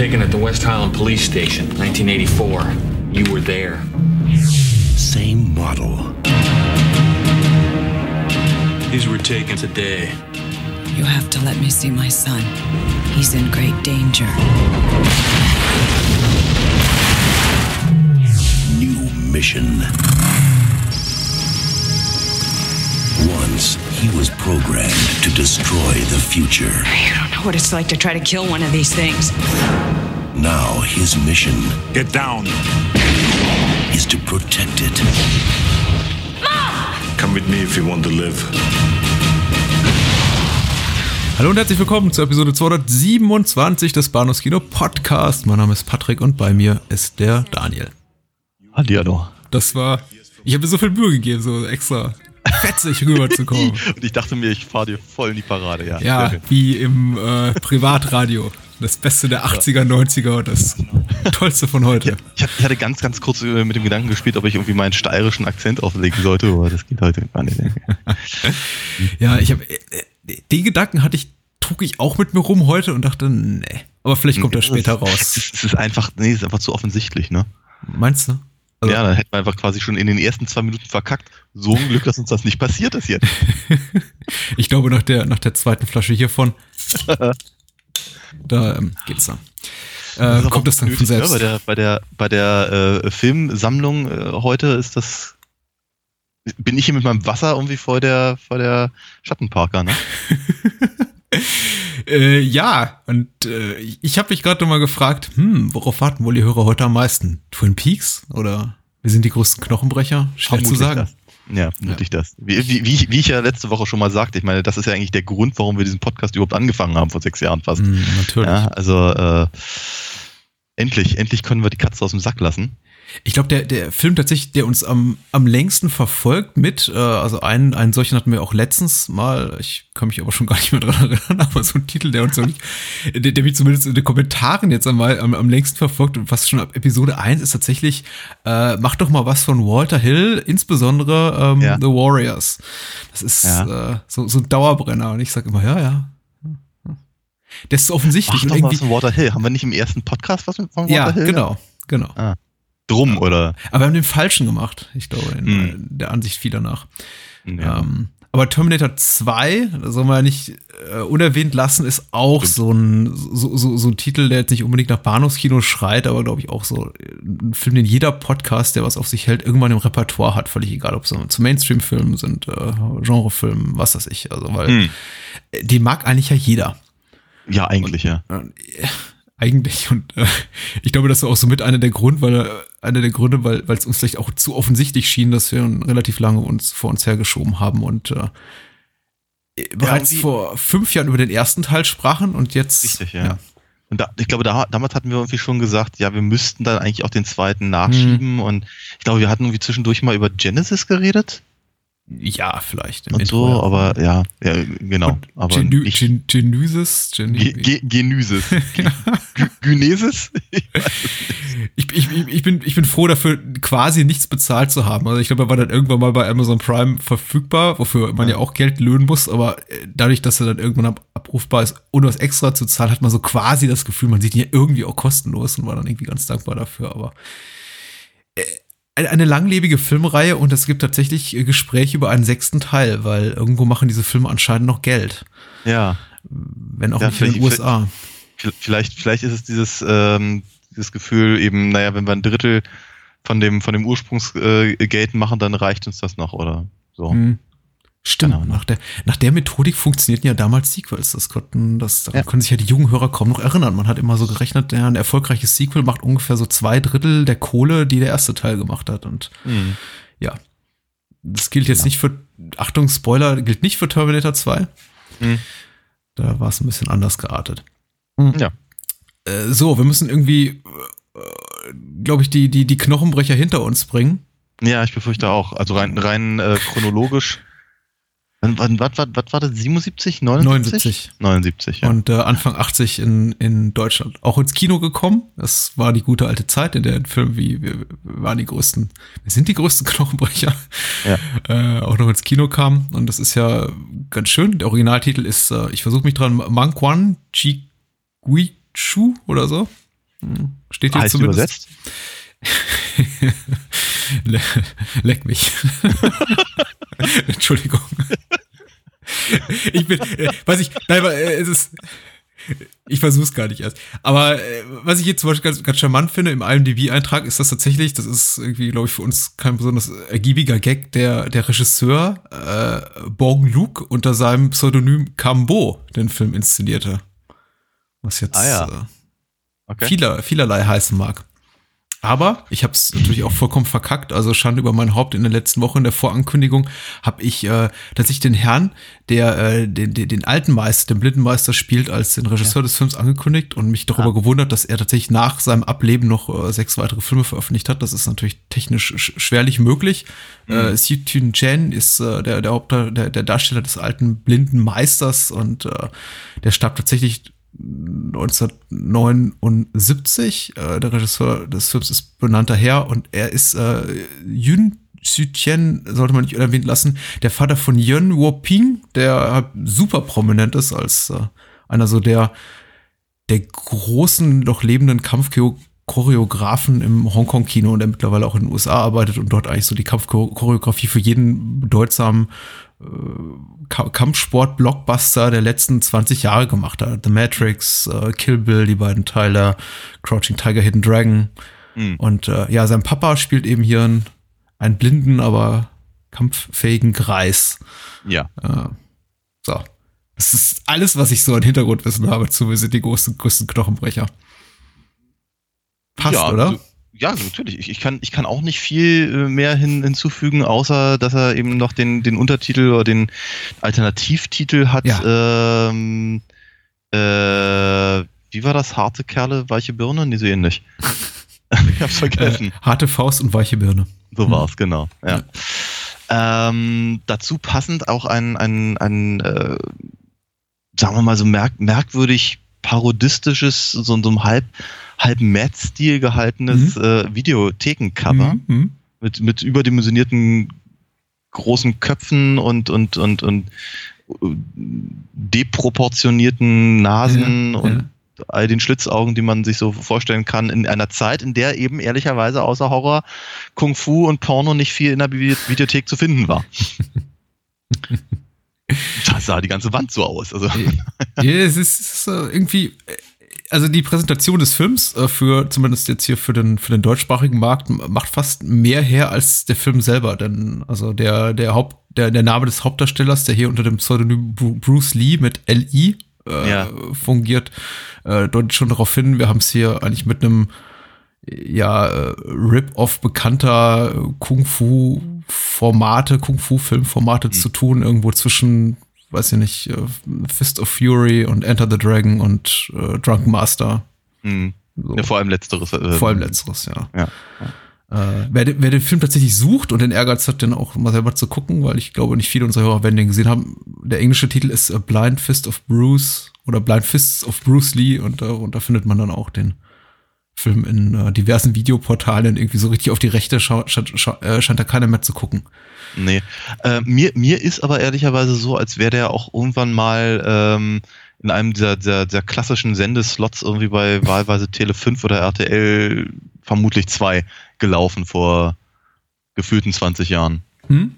taken at the West Highland Police Station, 1984. You were there. Same model. These were taken today. You have to let me see my son. He's in great danger. New mission. Once, he was programmed to destroy the future. You don't know what it's like to try to kill one of these things. Now, his mission Get down. is to protect it. Come with me if you want to live. Hallo und herzlich willkommen zur Episode 227 des Bahnhofs Kino Podcast. Mein Name ist Patrick und bei mir ist der Daniel. Hallihallo. Das war, ich habe mir so viel Mühe gegeben, so extra fetzig rüberzukommen. Und ich dachte mir, ich fahre dir voll in die Parade, ja. Ja, wie im äh, Privatradio. Das Beste der 80er, 90er und das Tollste von heute. Ich ich hatte ganz, ganz kurz äh, mit dem Gedanken gespielt, ob ich irgendwie meinen steirischen Akzent auflegen sollte, aber das geht heute gar nicht. Ja, ich habe den Gedanken hatte ich, trug ich auch mit mir rum heute und dachte, nee. Aber vielleicht kommt er später raus. es ist einfach, nee, es ist einfach zu offensichtlich, ne? Meinst du? Also- ja, dann hätten wir einfach quasi schon in den ersten zwei Minuten verkackt. So ein Glück, dass uns das nicht passiert ist jetzt. Ich glaube, nach der, nach der zweiten Flasche hiervon, da ähm, geht's dann. Das Äh, ist kommt das dann von nötig, selbst? Ne? Bei der, bei der, bei der äh, Filmsammlung äh, heute ist das. Bin ich hier mit meinem Wasser irgendwie vor der, vor der Schattenparker, ne? Äh, ja, und äh, ich habe mich gerade mal gefragt, hm, worauf warten wohl die Hörer heute am meisten? Twin Peaks oder wir sind die größten Knochenbrecher? Schwer zu sagen. Das. Ja, vermutlich das. Wie, wie, wie, ich, ja letzte Woche schon mal sagte, ich meine, das ist ja eigentlich der Grund, warum wir diesen Podcast überhaupt angefangen haben, vor sechs Jahren fast. Hm, natürlich. Ja, also äh, endlich, endlich können wir die Katze aus dem Sack lassen. Ich glaube, der, der Film tatsächlich, der uns am, am längsten verfolgt mit, äh, also einen, einen solchen hatten wir auch letztens mal, ich kann mich aber schon gar nicht mehr dran erinnern, aber so ein Titel, der uns so nicht, der, der mich zumindest in den Kommentaren jetzt einmal am, am längsten verfolgt und was schon ab Episode 1 ist tatsächlich, äh, mach doch mal was von Walter Hill, insbesondere ähm, Ja. The Warriors. Das ist Ja. äh, so, so ein Dauerbrenner und ich sag immer, ja, ja. Der ist offensichtlich Ach und doch mal was von Water Hill. Haben wir nicht im ersten Podcast was von Water Ja, Hill? genau, genau. Drum, oder? Aber wir haben den falschen gemacht, ich glaube, in Hm. der Ansicht vieler nach. Ja. Ähm, aber Terminator 2, das soll man ja nicht äh, unerwähnt lassen, ist auch so ein, so, so, so ein Titel, der jetzt nicht unbedingt nach Bahnhofskino schreit, aber glaube ich auch so äh, ein Film, den jeder Podcast, der was auf sich hält, irgendwann im Repertoire hat, völlig egal, ob es so zu Mainstream-Filmen sind, äh, Genrefilmen, was weiß ich. Also, weil Hm. den mag eigentlich ja jeder. ja, eigentlich, ja. Äh, Eigentlich und äh, ich glaube, das war auch so mit einer der Grund, weil äh, einer der Gründe, weil weil es uns vielleicht auch zu offensichtlich schien, dass wir relativ lange uns vor uns hergeschoben haben und äh, bereits irgendwie- vor fünf Jahren über den ersten Teil sprachen und jetzt Richtig, ja. Und da, ich glaube, da, damals hatten wir irgendwie schon gesagt, ja, wir müssten dann eigentlich auch den zweiten nachschieben. Und ich glaube, wir hatten irgendwie zwischendurch mal über Genesis geredet ja vielleicht und Intro, so, ja. aber ja, ja genau. Und aber Genu nicht Gen Genusis, Gen Ge Ge Genesis. Ge Gü- Gynesis? ich, ich, ich, ich, bin, ich bin froh dafür, quasi nichts bezahlt zu haben. Also ich glaube, er war dann irgendwann mal bei Amazon Prime verfügbar, wofür man ja, auch Geld löhnen muss, aber äh, dadurch, dass er dann irgendwann ab, abrufbar ist, ohne was extra zu zahlen, hat man so quasi das Gefühl, man sieht ihn ja irgendwie auch kostenlos und war dann irgendwie ganz dankbar dafür. Aber äh, eine, langlebige Filmreihe und es gibt tatsächlich äh, Gespräche über einen sechsten Teil, weil irgendwo machen diese Filme anscheinend noch Geld. ja. Wenn auch Ja, nicht in den USA. Vielleicht, vielleicht ist es dieses, ähm, dieses Gefühl eben, naja, wenn wir ein Drittel von dem, von dem Ursprungsgeld äh, machen, dann reicht uns das noch, oder so. Hm. Stimmt, Genau. nach, der, nach der Methodik funktionierten ja damals Sequels. Das konnten, das daran Ja. können sich ja die jungen Hörer kaum noch erinnern. Man hat immer so gerechnet, ja, ein erfolgreiches Sequel macht ungefähr so zwei Drittel der Kohle, die der erste Teil gemacht hat. Und Hm. ja, das gilt jetzt nicht für, Achtung, Spoiler, gilt nicht für Terminator 2. Hm. Da war es ein bisschen anders geartet. Ja. Äh, so, wir müssen irgendwie, äh, glaube ich, die, die, die Knochenbrecher hinter uns bringen. Ja, ich befürchte auch. Also rein, rein äh, chronologisch. Was, was, was war das? 77? 79? 79. 79, ja. Und äh, Anfang 80 in, in Deutschland auch ins Kino gekommen. Das war die gute alte Zeit, in der ein Film wie wir, wir waren die größten, wir sind die größten Knochenbrecher, Ja. äh, auch noch ins Kino kam. Und das ist ja ganz schön. Der Originaltitel ist, äh, ich versuche mich dran, Mangwan Ji Gui Chu oder so. Steht hier Heißt zumindest. übersetzt? Le leck mich. Entschuldigung. ich bin, äh, was ich, nein, aber, äh, es ist, ich versuch's gar nicht erst. Aber äh, was ich jetzt zum Beispiel ganz, ganz charmant finde im IMDb-Eintrag, ist das tatsächlich, das ist irgendwie, glaube ich, für uns kein besonders ergiebiger Gag, der, der Regisseur äh, Bong Luke unter seinem Pseudonym Cambo den Film inszenierte. Was jetzt Ah ja. äh, Okay. vieler, vielerlei heißen mag. Aber ich habe es natürlich auch vollkommen verkackt. Also Schande über mein Haupt in der letzten Woche in der Vorankündigung habe ich äh, tatsächlich den Herrn, der äh, den, den, den alten Meister, den blinden Meister spielt, als den Regisseur des Films angekündigt und mich darüber gewundert, dass er tatsächlich nach seinem Ableben noch äh, sechs weitere Filme veröffentlicht hat. Das ist natürlich technisch sch schwerlich möglich. Äh, Xiu Tun Chen ist äh, der, der, Haupt der, der Darsteller des alten blinden Meisters und äh, der starb tatsächlich 1979. Äh, der Regisseur des Films ist benannter Herr und er ist äh, Yun Tien, sollte man nicht unerwähnt lassen, der Vater von Yun Woping, der halt super prominent ist als äh, einer so der, der großen, noch lebenden Kampfchoreografen im Hongkong-Kino und der mittlerweile auch in den USA arbeitet und dort eigentlich so die Kampfchoreografie für jeden bedeutsamen Kampfsport-Blockbuster der letzten 20 Jahre gemacht hat. The Matrix, äh, Kill Bill, die beiden Teile, Crouching Tiger, Hidden Dragon. Hm. Und äh, ja, sein Papa spielt eben hier einen, einen blinden, aber kampffähigen Greis. Ja. Äh, so. Das ist alles, was ich so an Hintergrundwissen habe zu Wir sind die größten, größten Knochenbrecher. Passt, ja, oder? Ja, natürlich. Ich, ich, kann, ich kann auch nicht viel äh, mehr hin, hinzufügen, außer dass er eben noch den, den Untertitel oder den Alternativtitel hat. Ähm, äh, wie war das? Harte Kerle, weiche Birne? Nee, so ähnlich. ich hab's vergessen. Äh, harte Faust und weiche Birne. So war's, genau. Ja. Ähm, dazu passend auch ein, ein, ein äh, sagen wir mal so merk merkwürdig parodistisches, so, so ein halb, halb Mad-Stil gehaltenes äh, Videothekencover Mhm, mhm. mit, mit überdimensionierten großen Köpfen und, und, und, und äh, deproportionierten Nasen Ja, und ja. all den Schlitzaugen, die man sich so vorstellen kann, in einer Zeit, in der eben ehrlicherweise außer Horror, Kung Fu und Porno nicht viel in der Videothek zu finden war. da sah die ganze Wand so aus. Also, ja, es ist, äh, irgendwie, äh, also die Präsentation des Films äh, für, zumindest jetzt hier für den, für den deutschsprachigen Markt, macht fast mehr her als der Film selber. Denn also der, der Haupt, der, der Name des Hauptdarstellers, der hier unter dem Pseudonym Bru- Bruce Lee mit L.I. Äh, Ja. fungiert, äh, deutet schon darauf hin, wir haben es hier eigentlich mit einem ja, äh, Rip-Off bekannter Kung-Fu-Formate, Kung-Fu-Filmformate zu tun, irgendwo zwischen, weiß ich nicht, äh, Fist of Fury und Enter the Dragon und äh, Drunken Master. mh, So. ja, vor allem letzteres. Äh, Vor allem letzteres, ja. Ja. Äh, wer, den- wer den Film tatsächlich sucht und den Ehrgeiz hat, den auch mal selber zu gucken, weil ich glaube, nicht viele unserer Hörer werden den gesehen haben. Der englische Titel ist A Blind Fist of Bruce oder Blind Fists of Bruce Lee und darunter findet man dann auch den Film in äh, diversen Videoportalen. Irgendwie so richtig auf die Rechte schau, scha, scha, äh, scheint da keiner mehr zu gucken. Nee. Äh, mir, mir ist aber ehrlicherweise so, als wäre der auch irgendwann mal ähm, in einem dieser, dieser, dieser klassischen Sendeslots irgendwie bei wahlweise Tele 5 oder RTL vermutlich 2 gelaufen vor gefühlten 20 Jahren. Hm?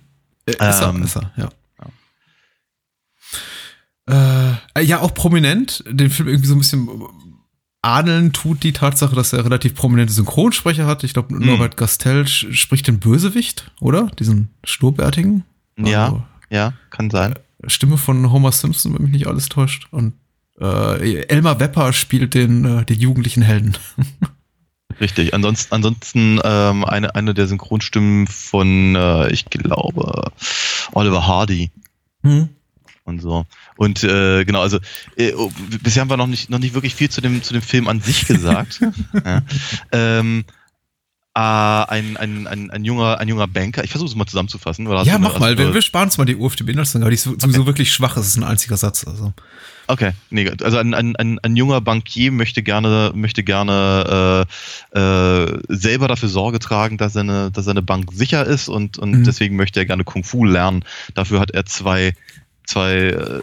Äh, ist er, Ähm, ist er, ja. Äh, ja, auch prominent, den Film irgendwie so ein bisschen adeln tut die Tatsache, dass er relativ prominente Synchronsprecher hat. Ich glaube, Norbert Gastel sch- spricht den Bösewicht, oder? Diesen Schnurrbärtigen. Ja, Also, ja, kann sein. Stimme von Homer Simpson, wenn mich nicht alles täuscht. Und äh, Elmar Wepper spielt den, äh, den jugendlichen Helden. Richtig. Ansonsten, ansonsten ähm, eine, eine der Synchronstimmen von, äh, ich glaube, Oliver Hardy Hm? Und so. Und äh, genau, also äh, oh, bisher haben wir noch nicht, noch nicht wirklich viel zu dem, zu dem Film an sich gesagt. ja. ähm, äh, ein, ein, ein, ein, junger, ein junger Banker, ich versuche es mal zusammenzufassen. hast Ja, mach mal. Wir, wir sparen uns mal die UFDB-Inhaltsangabe. Die ist sowieso wirklich schwach. Es ist ein einziger Satz. Also. Okay, nee, also ein, ein, ein, ein junger Bankier möchte gerne, möchte gerne äh, äh, selber dafür Sorge tragen, dass seine, dass seine Bank sicher ist und, und Mhm. deswegen möchte er gerne Kung Fu lernen. Dafür hat er zwei, zwei äh,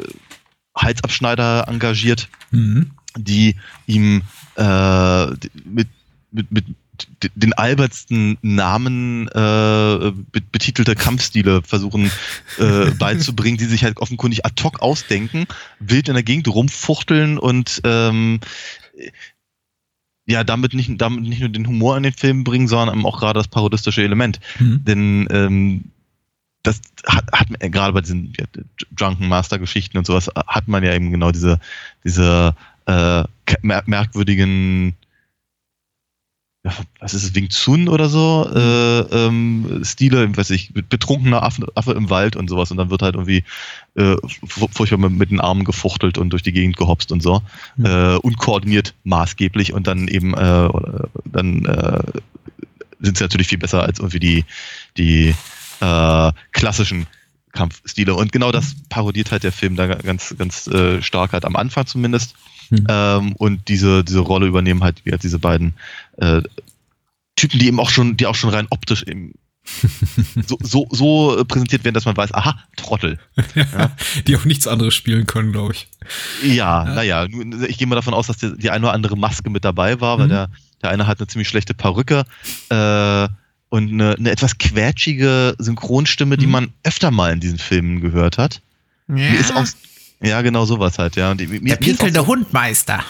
Halsabschneider engagiert, Mhm. die ihm äh, mit, mit, mit den albertsten Namen äh, betitelte Kampfstile versuchen äh, beizubringen, die sich halt offenkundig ad hoc ausdenken, wild in der Gegend rumfuchteln und ähm, ja, damit nicht, damit nicht nur den Humor in den Film bringen, sondern auch gerade das parodistische Element. Mhm. Denn ähm, das hat, hat gerade bei diesen ja, Drunken Master Geschichten und sowas hat man ja eben genau diese, diese äh, merkwürdigen was ist es, Wing Chun oder so, äh, ähm, Stile, weiß ich, betrunkener Affe, Affe, im Wald und sowas und dann wird halt irgendwie äh, furchtbar mit, mit, den Armen gefuchtelt und durch die Gegend gehopst und so, mhm. äh, unkoordiniert maßgeblich und dann eben, äh, dann äh, sind sie natürlich viel besser als irgendwie die, die äh, klassischen Kampfstile und genau das parodiert halt der Film da ganz, ganz äh, stark halt am Anfang zumindest hm. Ähm, und diese, diese Rolle übernehmen halt wie diese beiden äh, Typen, die eben auch schon, die auch schon rein optisch eben so, so, so präsentiert werden, dass man weiß, aha, Trottel. Ja. die auch nichts anderes spielen können, glaube ich. Ja, naja, ich gehe mal davon aus, dass die, die eine oder andere Maske mit dabei war, weil mhm. der, der eine hat eine ziemlich schlechte Perücke äh, und eine, eine etwas quetschige Synchronstimme, die mhm. man öfter mal in diesen Filmen gehört hat. Ja. Ist auch, ja, genau sowas halt, ja. Und mir, der pinkelnde so, Hundmeister.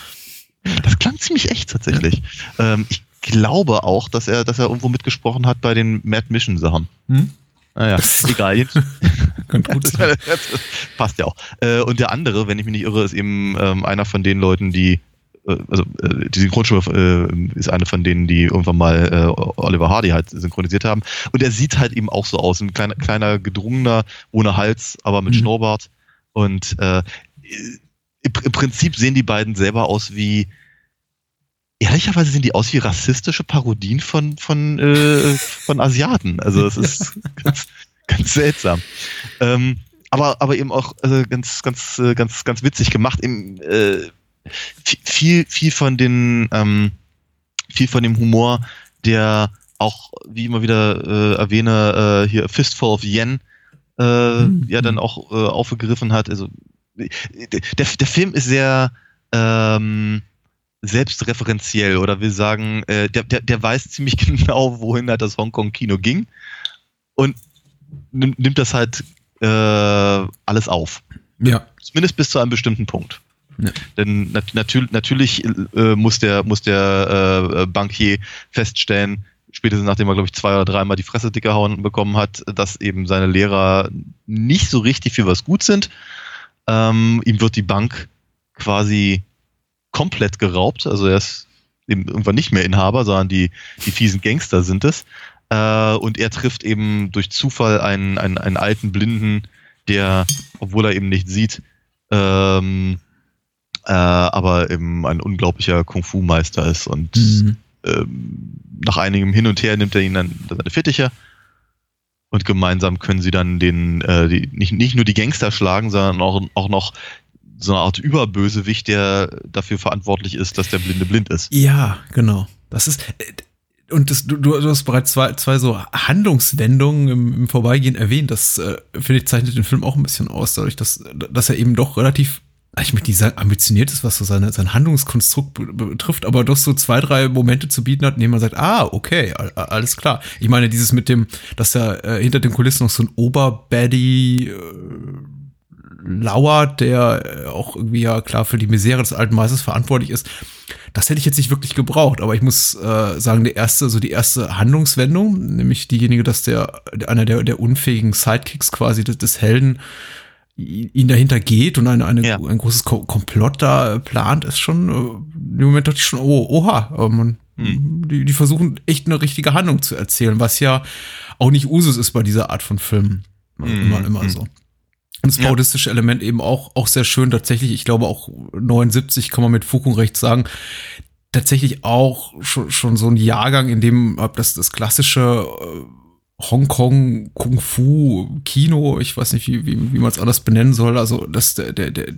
Das klang ziemlich echt tatsächlich. Ja. Ähm, ich glaube auch, dass er, dass er irgendwo mitgesprochen hat bei den Mad Mission Sachen. Hm? Naja, ah, egal. Könnte gut sein. Passt ja auch. Äh, und der andere, wenn ich mich nicht irre, ist eben ähm, einer von den Leuten, die also äh, die Synchronstimme äh, ist eine von denen, die irgendwann mal äh, Oliver Hardy halt synchronisiert haben. Und er sieht halt eben auch so aus, ein kleiner, kleiner gedrungener, ohne Hals, aber mit mhm. Schnurrbart. Und äh, im Prinzip sehen die beiden selber aus wie, ehrlicherweise sehen die aus wie rassistische Parodien von, von, äh, von Asiaten. Also es ist ganz, ganz seltsam. Ähm, aber, aber eben auch äh, ganz, ganz, äh, ganz, ganz witzig gemacht. Eben, äh, viel, viel von den, ähm, viel von dem Humor, der auch, wie immer wieder äh, erwähne, äh, hier Fistful of Yen äh, mhm. ja dann auch äh, aufgegriffen hat. Also der, der Film ist sehr ähm, selbstreferenziell oder will sagen, äh, der, der, der weiß ziemlich genau, wohin halt das Hongkong-Kino ging und nimmt, nimmt das halt äh, alles auf. Ja. Zumindest bis zu einem bestimmten Punkt. Denn nat natürlich, natürlich äh, muss der, muss der äh, Bankier feststellen, spätestens nachdem er, glaube ich, zwei oder dreimal die Fresse dicke hauen bekommen hat, dass eben seine Lehrer nicht so richtig für was gut sind. Ähm, ihm wird die Bank quasi komplett geraubt. Also er ist eben irgendwann nicht mehr Inhaber, sondern die, die fiesen Gangster sind es. Äh, und er trifft eben durch Zufall einen, einen, einen alten Blinden, der, obwohl er eben nicht sieht, ähm, äh, aber eben ein unglaublicher Kung-Fu-Meister ist und mhm ähm, nach einigem Hin und Her nimmt er ihn dann seine Fittiche und gemeinsam können sie dann den, äh, die, nicht, nicht nur die Gangster schlagen, sondern auch, auch noch so eine Art Überbösewicht, der dafür verantwortlich ist, dass der Blinde blind ist. Ja, genau. Das ist. Äh, und das, du, du hast bereits zwei, zwei so Handlungswendungen im, im Vorbeigehen erwähnt. Das, äh, finde ich, zeichnet den Film auch ein bisschen aus, dadurch, dass, dass er eben doch relativ ich möchte sagen, ambitioniert ist, was so seine, sein Handlungskonstrukt betrifft, aber doch so zwei, drei Momente zu bieten hat, in denen man sagt, ah, okay, alles klar. Ich meine, dieses mit dem, dass da äh, hinter den Kulissen noch so ein Oberbaddy äh, lauert, der äh, auch irgendwie ja klar für die Misere des alten Meisters verantwortlich ist, das hätte ich jetzt nicht wirklich gebraucht, aber ich muss äh, sagen, der erste, so die erste Handlungswendung, nämlich diejenige, dass der, einer der, der unfähigen Sidekicks quasi des, des Helden ihn dahinter geht und eine, eine, ja. ein großes Komplott da plant, ist schon, äh, im Moment dachte ich schon, oh, oha, man, hm. die, die versuchen echt eine richtige Handlung zu erzählen, was ja auch nicht Usus ist bei dieser Art von Filmen. Hm. Immer, immer hm. so. Und das parodistische ja. Element eben auch, auch sehr schön tatsächlich. Ich glaube auch 79 kann man mit Fug und Recht sagen. Tatsächlich auch schon, schon so ein Jahrgang, in dem das, das klassische äh, Hongkong Kung Fu Kino, ich weiß nicht, wie, wie, wie man es anders benennen soll. Also das der der der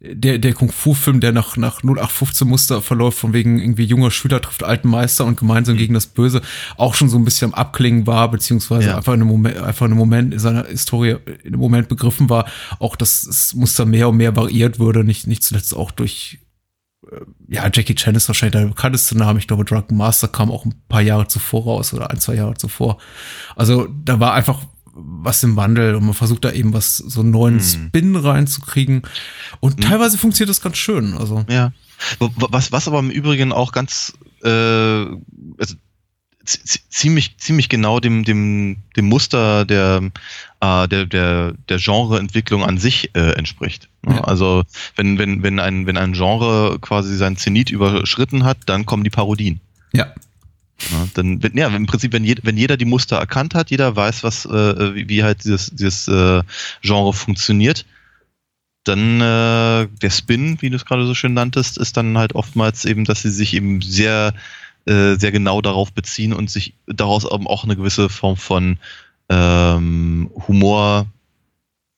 der, der Kung Fu Film, der nach nach 0815 Muster verläuft, von wegen irgendwie junger Schüler trifft alten Meister und gemeinsam gegen das Böse, auch schon so ein bisschen am Abklingen war, beziehungsweise ja. einfach in einem Moment einfach in einem Moment in seiner Historie in einem Moment begriffen war, auch dass das Muster mehr und mehr variiert würde, nicht nicht zuletzt auch durch ja, Jackie Chan ist wahrscheinlich der bekannteste Name. Ich glaube, Drunken Master kam auch ein paar Jahre zuvor raus oder ein, zwei Jahre zuvor. Also da war einfach was im Wandel und man versucht da eben was, so einen neuen Hm. Spin reinzukriegen. Und teilweise funktioniert das ganz schön. Also, Ja. Was, was aber im Übrigen auch ganz äh, also ziemlich, ziemlich genau dem, dem, dem Muster der, äh, der, der, der Genreentwicklung an sich äh, entspricht. Ja, Ja. Also wenn, wenn, wenn, ein, wenn ein Genre quasi sein Zenit überschritten hat, dann kommen die Parodien. ja. Ja, dann, wenn, ja, im Prinzip, wenn, je, wenn jeder die Muster erkannt hat, jeder weiß, was, äh, wie, wie halt dieses, dieses äh, Genre funktioniert, dann äh, der Spin, wie du es gerade so schön nanntest, ist dann halt oftmals eben, dass sie sich eben sehr, äh, sehr genau darauf beziehen und sich daraus eben auch eine gewisse Form von ähm, Humor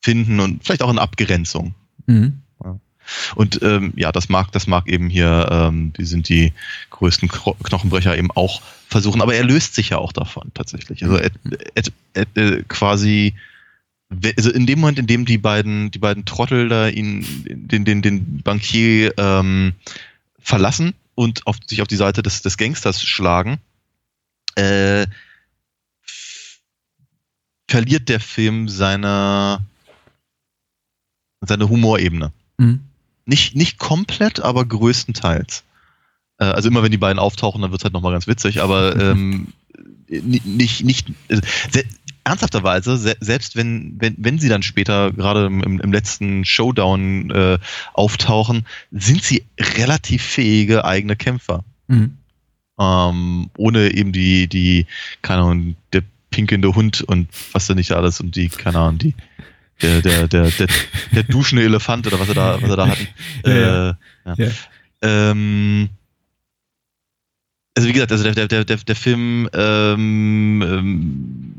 finden und vielleicht auch eine Abgrenzung. Mhm. Und ähm, ja, das mag, das mag eben hier, ähm, die sind die größten Kro Knochenbrecher eben auch versuchen, aber er löst sich ja auch davon tatsächlich. Also er, er, er, äh, quasi, also in dem Moment, in dem die beiden, die beiden Trottel da ihn, den, den, den Bankier ähm, verlassen und auf, sich auf die Seite des, des Gangsters schlagen, äh, verliert der Film seine, seine Humorebene. Mhm. Nicht, nicht komplett, aber größtenteils. Äh, also immer wenn die beiden auftauchen, dann wird es halt nochmal ganz witzig, aber ähm, ni- nicht, nicht, se ernsthafterweise, se selbst wenn, wenn, wenn sie dann später gerade im, im, letzten Showdown äh, auftauchen, sind sie relativ fähige eigene Kämpfer. Mhm. Ähm, ohne eben die, die, keine Ahnung, der pinkende Hund und was da nicht alles und die, keine Ahnung, die, der, der, der, der, der duschende Elefant oder was er da, was er da hatten. Ja, ja. Äh, ja. Ja. Ähm, also wie gesagt, also der, der, der, der Film ähm, ähm,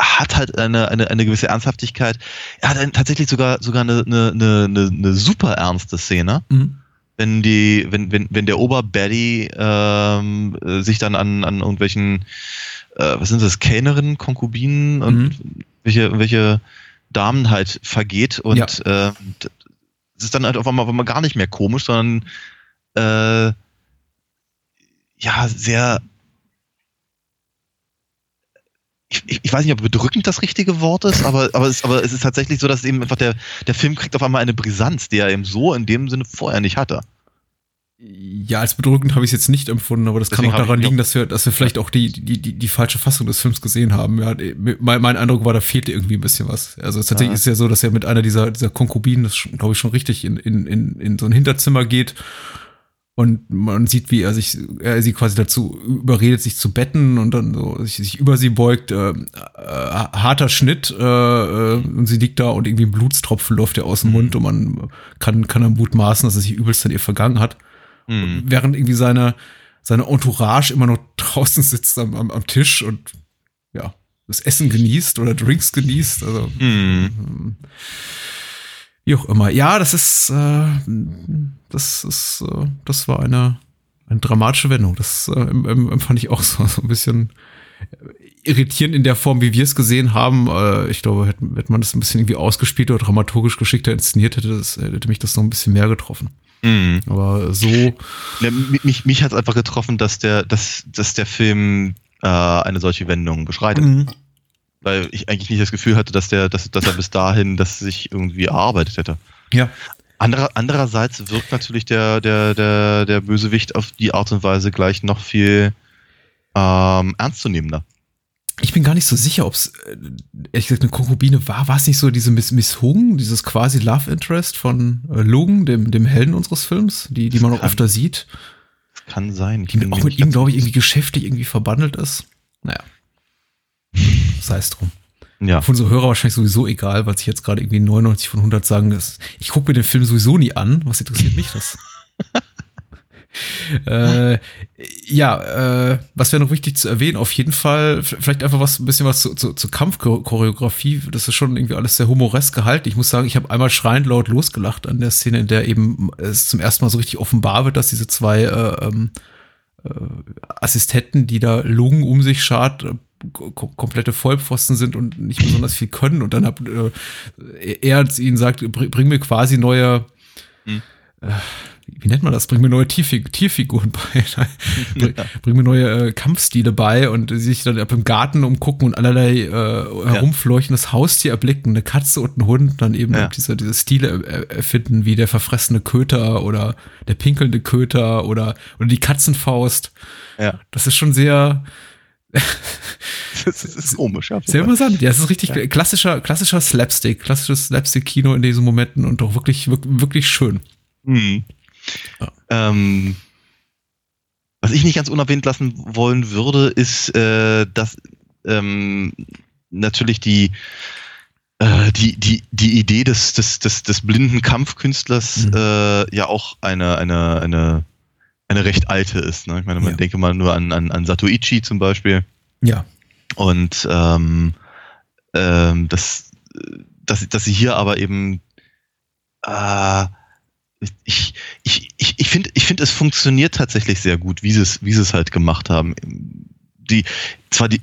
hat halt eine, eine, eine gewisse Ernsthaftigkeit. Er hat ein, tatsächlich sogar, sogar eine, eine, eine, eine, super ernste Szene Mhm. wenn die, wenn, wenn, wenn der Oberbaddy ähm, äh, sich dann an, an irgendwelchen, äh, was sind das, Kellnerinnen, Konkubinen und welche, welche Damen halt vergeht und Ja. äh, es ist dann halt auf einmal, auf einmal gar nicht mehr komisch, sondern äh, ja, sehr ich, ich, weiß nicht, ob bedrückend das richtige Wort ist, aber, aber, es, aber es ist tatsächlich so, dass eben einfach der, der Film kriegt auf einmal eine Brisanz, die er eben so in dem Sinne vorher nicht hatte. Ja, als bedrückend habe ich es jetzt nicht empfunden, aber das Deswegen kann auch daran liegen, dass wir, dass wir vielleicht auch die, die, die, die falsche Fassung des Films gesehen haben. Ja, mein, mein Eindruck war, da fehlte irgendwie ein bisschen was. Also tatsächlich Ja. ist es ja so, dass er mit einer dieser, dieser Konkubinen, das glaube ich schon richtig, in, in, in, in so ein Hinterzimmer geht und man sieht, wie er sich, er sie quasi dazu überredet, sich zu betten und dann so sich, sich über sie beugt. Äh, äh, harter Schnitt äh, äh, und sie liegt da und irgendwie ein Blutstropfen läuft ihr aus dem Mund und man kann, kann dann mutmaßen, dass er sich übelst an ihr vergangen hat Hm. während irgendwie seine, seine Entourage immer noch draußen sitzt am, am, am Tisch und ja, das Essen genießt oder Drinks genießt. Also Hm. Wie auch immer. Ja, das ist, äh, das ist, äh, das war eine, eine dramatische Wendung. Das äh, em- em- empfand ich auch so, so ein bisschen irritierend in der Form, wie wir es gesehen haben. Äh, ich glaube, hätte, hätte man das ein bisschen irgendwie ausgespielt oder dramaturgisch geschickter inszeniert, hätte, das, hätte mich das noch ein bisschen mehr getroffen. Hm. Aber so, Ja, mi- mich mich hat es einfach getroffen, dass der, dass, dass der Film äh, eine solche Wendung beschreitet. Mhm. Weil ich eigentlich nicht das Gefühl hatte, dass, der, dass, dass er bis dahin das sich irgendwie erarbeitet hätte. ja, Anderer, andererseits wirkt natürlich der, der, der, der Bösewicht auf die Art und Weise gleich noch viel ähm, ernstzunehmender. Ich bin gar nicht so sicher, ob es ehrlich gesagt eine Konkubine war. War es nicht so diese Miss, Miss Hung, dieses quasi Love Interest von äh, Logan, dem, dem Helden unseres Films, die, die man auch öfter sieht, kann sein. Ich die auch mit ihm, glaube ich, irgendwie geschäftlich irgendwie verbandelt ist. Naja. Sei es drum. Ja. Für unsere Hörer wahrscheinlich sowieso egal, weil sich jetzt gerade irgendwie 99 von 100 sagen, dass ich gucke mir den Film sowieso nie an. Was interessiert mich das? äh, ja, äh, was wäre noch wichtig zu erwähnen? Auf jeden Fall, vielleicht einfach was, ein bisschen was zu, zu, zur Kampfchoreografie. Das ist schon irgendwie alles sehr humoresk gehalten. Ich muss sagen, ich habe einmal schreiend laut losgelacht an der Szene, in der eben es zum ersten Mal so richtig offenbar wird, dass diese zwei äh, ähm, äh, Assistenten, die da Lungen um sich schart, komplette Vollpfosten sind und nicht besonders viel können. Und dann hab, äh, er ihnen sagt, bring, mir quasi neue, Hm. äh, wie nennt man das? Bring mir neue Tierfig Tierfiguren bei. bring, ja. bring, mir neue äh, Kampfstile bei und sich dann ab im Garten umgucken und allerlei äh, herumfleuchtendes Haustier erblicken, eine Katze und ein Hund, dann eben ja. diese, diese Stile erfinden, wie der verfressene Köter oder der pinkelnde Köter oder, oder die Katzenfaust. Ja. Das ist schon sehr, das ist komisch, ja. Sehr interessant. Ja, es ist richtig ja. klassischer, klassischer Slapstick, klassisches Slapstick-Kino in diesen Momenten und doch wirklich, wirklich schön. Mhm. Ja. Ähm, was ich nicht ganz unerwähnt lassen wollen würde, ist, äh, dass ähm, natürlich die, äh, die, die, die Idee des, des, des, des blinden Kampfkünstlers mhm. äh, ja auch eine, eine, eine eine recht alte ist. Ne? Ich meine, man ja. denke mal nur an, an, an Satoichi zum Beispiel. Ja. Und ähm, ähm, dass, dass, dass sie hier aber eben äh, ich, ich, ich, ich finde, ich finde, es funktioniert tatsächlich sehr gut, wie sie es, wie sie es halt gemacht haben. Die, zwar die,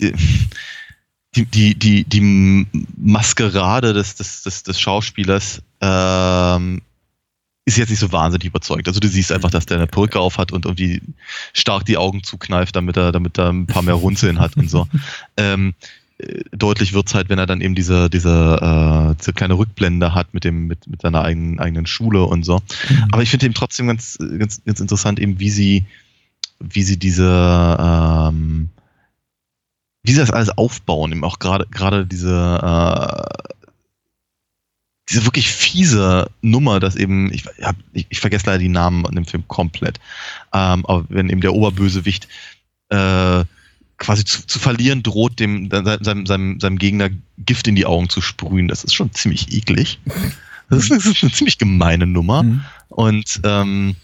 die, die, die, die Maskerade des, des, des, des Schauspielers ähm, ist jetzt nicht so wahnsinnig überzeugt. Also du siehst einfach, dass der eine Perücke auf hat und irgendwie stark die Augen zukneift, damit er, damit er ein paar mehr Runzeln hat und so. Ähm, äh, deutlich wird's halt, wenn er dann eben diese, diese, äh, diese kleine Rückblende hat mit dem, mit, mit seiner eigenen, eigenen Schule und so. Mhm. Aber ich finde eben trotzdem ganz, ganz, ganz interessant, eben wie sie, wie sie diese, ähm, wie sie das alles aufbauen, eben auch gerade, gerade diese, äh, diese wirklich fiese Nummer, dass eben, ich, ich, ich vergesse leider die Namen in dem Film komplett, ähm, aber wenn eben der Oberbösewicht äh, quasi zu, zu verlieren droht, dem seinem, seinem, seinem Gegner Gift in die Augen zu sprühen, das ist schon ziemlich eklig. Das ist, das ist eine ziemlich gemeine Nummer. Mhm. Und ähm,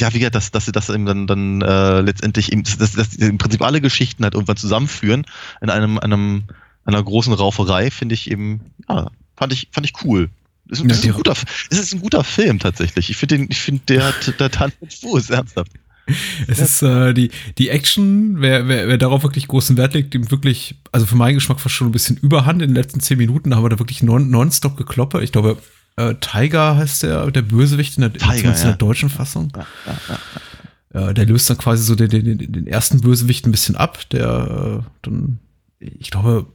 ja, wie gesagt, dass, dass sie das eben dann, dann äh, letztendlich eben, dass, dass im Prinzip alle Geschichten halt irgendwann zusammenführen in einem, einem einer großen Rauferei, finde ich eben, ja, fand ich, fand ich cool. Es ist, ja, ein guter, es ist ein guter Film tatsächlich. Ich finde den, ich finde der, der Tanz Fuß, ernsthaft. Es ist äh, die, die Action, wer, wer, wer darauf wirklich großen Wert legt, dem wirklich, also für meinen Geschmack fast schon ein bisschen überhand. In den letzten zehn Minuten haben wir da wirklich non, nonstop gekloppe. Ich glaube, äh, Tiger heißt der, der Bösewicht in der, Tiger, ja. in der deutschen Fassung. Ja, ja, ja, der löst dann quasi so den, den, den ersten Bösewicht ein bisschen ab, der äh, dann, ich glaube,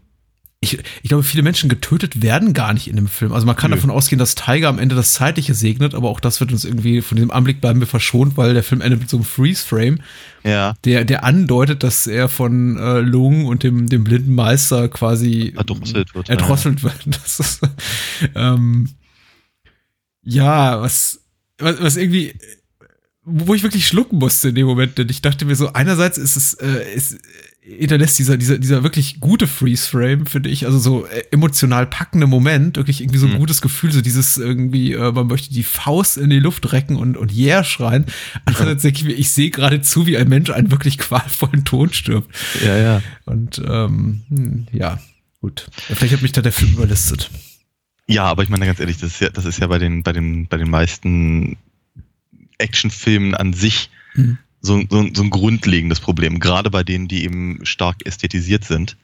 ich, ich glaube, viele Menschen getötet werden gar nicht in dem Film. Also man kann Nö. davon ausgehen, dass Tiger am Ende das Zeitliche segnet, aber auch das wird uns irgendwie von diesem Anblick bleiben wir verschont, weil der Film endet mit so einem Freeze-Frame, ja. der, der andeutet, dass er von äh, Lung und dem, dem blinden Meister quasi erdrosselt wird. Erdrosselt ja. wird. Das ist, ähm, ja, was, was, was irgendwie wo ich wirklich schlucken musste in dem Moment, denn ich dachte mir so, einerseits ist es, äh, ist, hinterlässt dieser, dieser, dieser wirklich gute Freeze-Frame, finde ich, also so äh, emotional packende Moment, wirklich irgendwie so ein mhm. gutes Gefühl, so dieses irgendwie, äh, man möchte die Faust in die Luft recken und, und yeah schreien. Andererseits denke ich mir, ich sehe gerade zu, wie ein Mensch einen wirklich qualvollen Ton stirbt. Ja, ja. Und ähm, hm, ja, gut. Vielleicht hat mich da der Film überlistet. Ja, aber ich meine ganz ehrlich, das ist ja, das ist ja bei den, bei den, bei den meisten Actionfilmen an sich mhm so, so, so ein grundlegendes Problem, gerade bei denen, die eben stark ästhetisiert sind.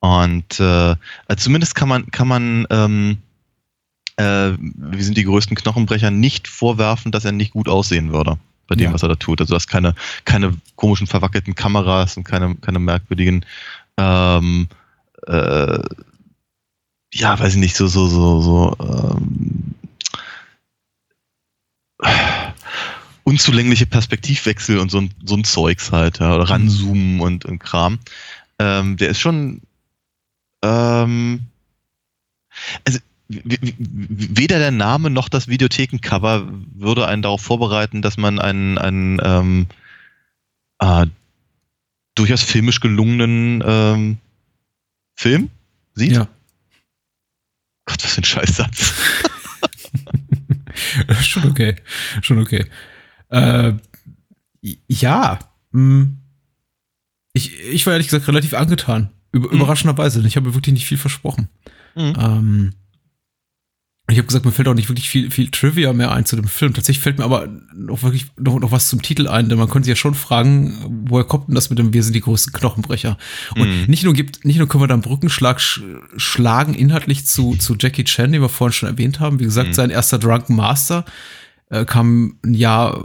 Und äh, zumindest kann man, kann man ähm, äh, wir sind die größten Knochenbrecher, nicht vorwerfen, dass er nicht gut aussehen würde bei dem, ja. was er da tut. Also du hast keine, keine komischen verwackelten Kameras und keine, keine merkwürdigen ähm, äh, ja, weiß ich nicht, so, so, so, so ähm, unzulängliche Perspektivwechsel und so ein, so ein Zeugs halt, ja, oder ranzoomen und, und Kram. Ähm, der ist schon, ähm, also weder der Name noch das Videothekencover würde einen darauf vorbereiten, dass man einen, einen ähm, äh, durchaus filmisch gelungenen ähm, Film sieht. Ja. Gott, was für ein Scheißsatz. schon okay. Schon okay. Äh, ja. Hm. Ich, ich war ehrlich gesagt relativ angetan. Über, mhm. Überraschenderweise. Ich habe wirklich nicht viel versprochen. Mhm. Ähm, ich habe gesagt, mir fällt auch nicht wirklich viel, viel Trivia mehr ein zu dem Film. Tatsächlich fällt mir aber noch wirklich noch, noch was zum Titel ein, denn man könnte sich ja schon fragen, woher kommt denn das mit dem Wir sind die größten Knochenbrecher? Und mhm. nicht nur gibt, nicht nur können wir da einen Brückenschlag sch schlagen inhaltlich zu, zu Jackie Chan, den wir vorhin schon erwähnt haben. Wie gesagt, mhm. sein erster Drunken Master äh, kam ein Jahr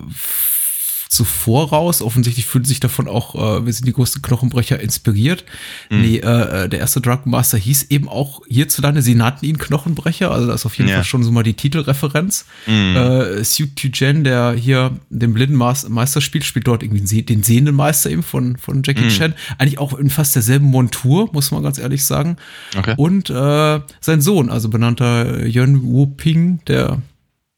zuvor raus. Offensichtlich fühlt sich davon auch, äh, wir sind die größten Knochenbrecher inspiriert. Mhm. Nee, äh, der erste Drunken Master hieß eben auch hierzulande, sie nannten ihn Knochenbrecher, also das ist auf jeden ja. Fall schon so mal die Titelreferenz. Mhm. Äh, Sue Tujen, der hier den blinden Meister spielt, spielt dort irgendwie den sehenden Meister eben von, von Jackie mhm. Chan. Eigentlich auch in fast derselben Montur, muss man ganz ehrlich sagen. Okay. Und äh, sein Sohn, also benannter Yuen Wu Ping, der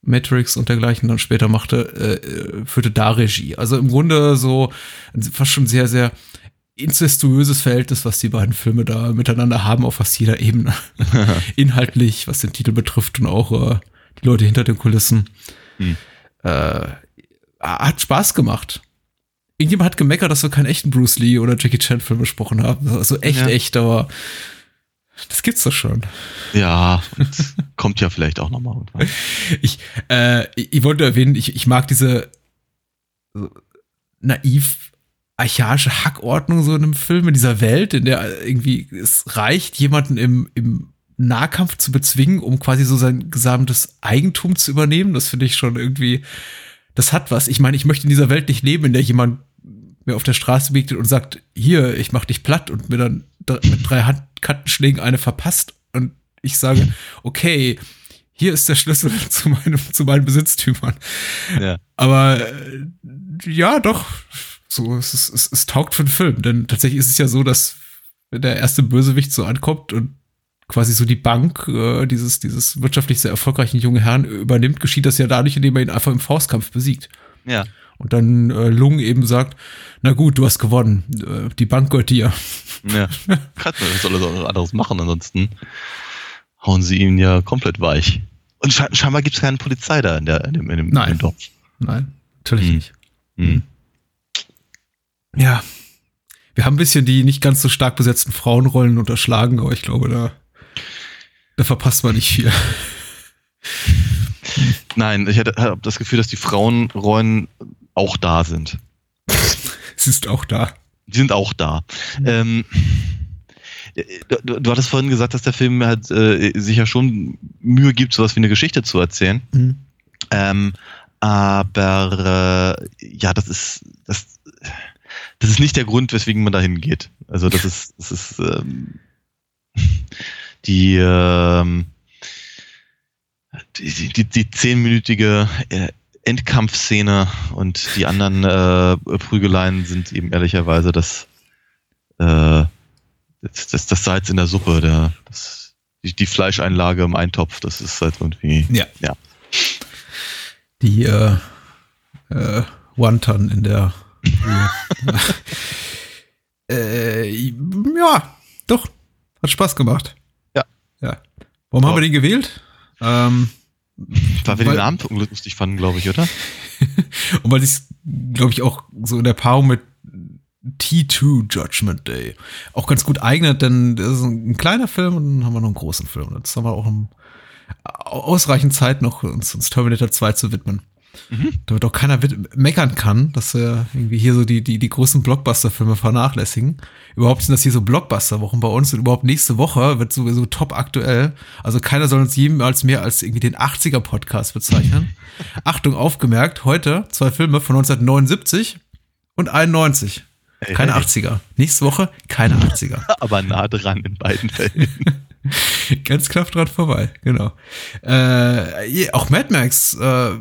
Matrix und dergleichen dann später machte, äh, führte da Regie. Also im Grunde so fast schon sehr, sehr incestuöses Verhältnis, was die beiden Filme da miteinander haben, auf fast jeder Ebene. Inhaltlich, was den Titel betrifft und auch äh, die Leute hinter den Kulissen. Hm. Äh, hat Spaß gemacht. Irgendjemand hat gemeckert, dass wir keinen echten Bruce Lee oder Jackie Chan Film besprochen haben. Also echt, ja. echt, aber das gibt's doch schon. Ja, kommt ja vielleicht auch nochmal. Ich, äh, ich wollte erwähnen, ich, ich mag diese naiv archaische Hackordnung so in einem Film, in dieser Welt, in der irgendwie es reicht, jemanden im, im Nahkampf zu bezwingen, um quasi so sein gesamtes Eigentum zu übernehmen. Das finde ich schon irgendwie, das hat was. Ich meine, ich möchte in dieser Welt nicht leben, in der jemand mir auf der Straße begegnet und sagt, hier, ich mach dich platt und mir dann mit drei Handkantenschlägen eine verpasst und ich sage, okay, hier ist der Schlüssel zu meinem, zu meinen Besitztümern. Ja. Aber äh, ja, doch, so, es, es, es, es taugt für den Film, denn tatsächlich ist es ja so, dass wenn der erste Bösewicht so ankommt und quasi so die Bank äh, dieses, dieses wirtschaftlich sehr erfolgreichen jungen Herrn übernimmt, geschieht das ja dadurch, indem er ihn einfach im Faustkampf besiegt. Ja. Und dann äh, Lung eben sagt, na gut, du hast gewonnen, äh, die Bank gehört dir. Ja, was soll er so anderes machen, ansonsten hauen sie ihn ja komplett weich. Und scheinbar gibt es keine Polizei da in, der, in, dem, in dem, Nein. Dorf. Nein, natürlich hm. nicht. Hm. Ja, wir haben ein bisschen die nicht ganz so stark besetzten Frauenrollen unterschlagen, aber ich glaube, da, da verpasst man nicht viel. Nein, ich hatte das Gefühl, dass die Frauenrollen auch da sind. Sie ist auch da. Die sind auch da. Mhm. Ähm, du, du, hattest vorhin gesagt, dass der Film halt, äh, sich ja schon Mühe gibt, sowas wie eine Geschichte zu erzählen. Mhm. Ähm, aber äh, ja, das ist das, das ist nicht der Grund, weswegen man dahin geht. Also das ist das ist ähm, die ähm, die, die, die zehnminütige äh, Endkampfszene und die anderen äh, Prügeleien sind eben ehrlicherweise das, äh, das, das, das Salz in der Suppe, der, das, die, die Fleischeinlage im Eintopf, das ist halt irgendwie. Ja. ja. Die äh, äh, Wonton in der. äh, ja, doch. Hat Spaß gemacht. Ja. Ja. Warum oh. haben wir den gewählt? Ähm, weil wir den Namen lustig fanden, glaube ich, oder? und weil ich glaube ich, auch so in der Paarung mit T2 Judgment Day auch ganz gut eignet, denn das ist ein kleiner Film und dann haben wir noch einen großen Film. Jetzt haben wir auch ausreichend Zeit noch, uns, uns Terminator 2 zu widmen. Mhm. Damit auch keiner meckern kann, dass wir irgendwie hier so die, die, die großen Blockbuster-Filme vernachlässigen. Überhaupt sind das hier so Blockbuster-Wochen bei uns und überhaupt nächste Woche wird sowieso top aktuell. Also keiner soll uns jemals mehr als irgendwie den 80er-Podcast bezeichnen. Achtung, aufgemerkt, heute zwei Filme von 1979 und 91. Keine hey. 80er. Nächste Woche keine 80er. Aber nah dran in beiden Fällen. Ganz knapp dran vorbei, genau. Äh, auch Mad Max äh,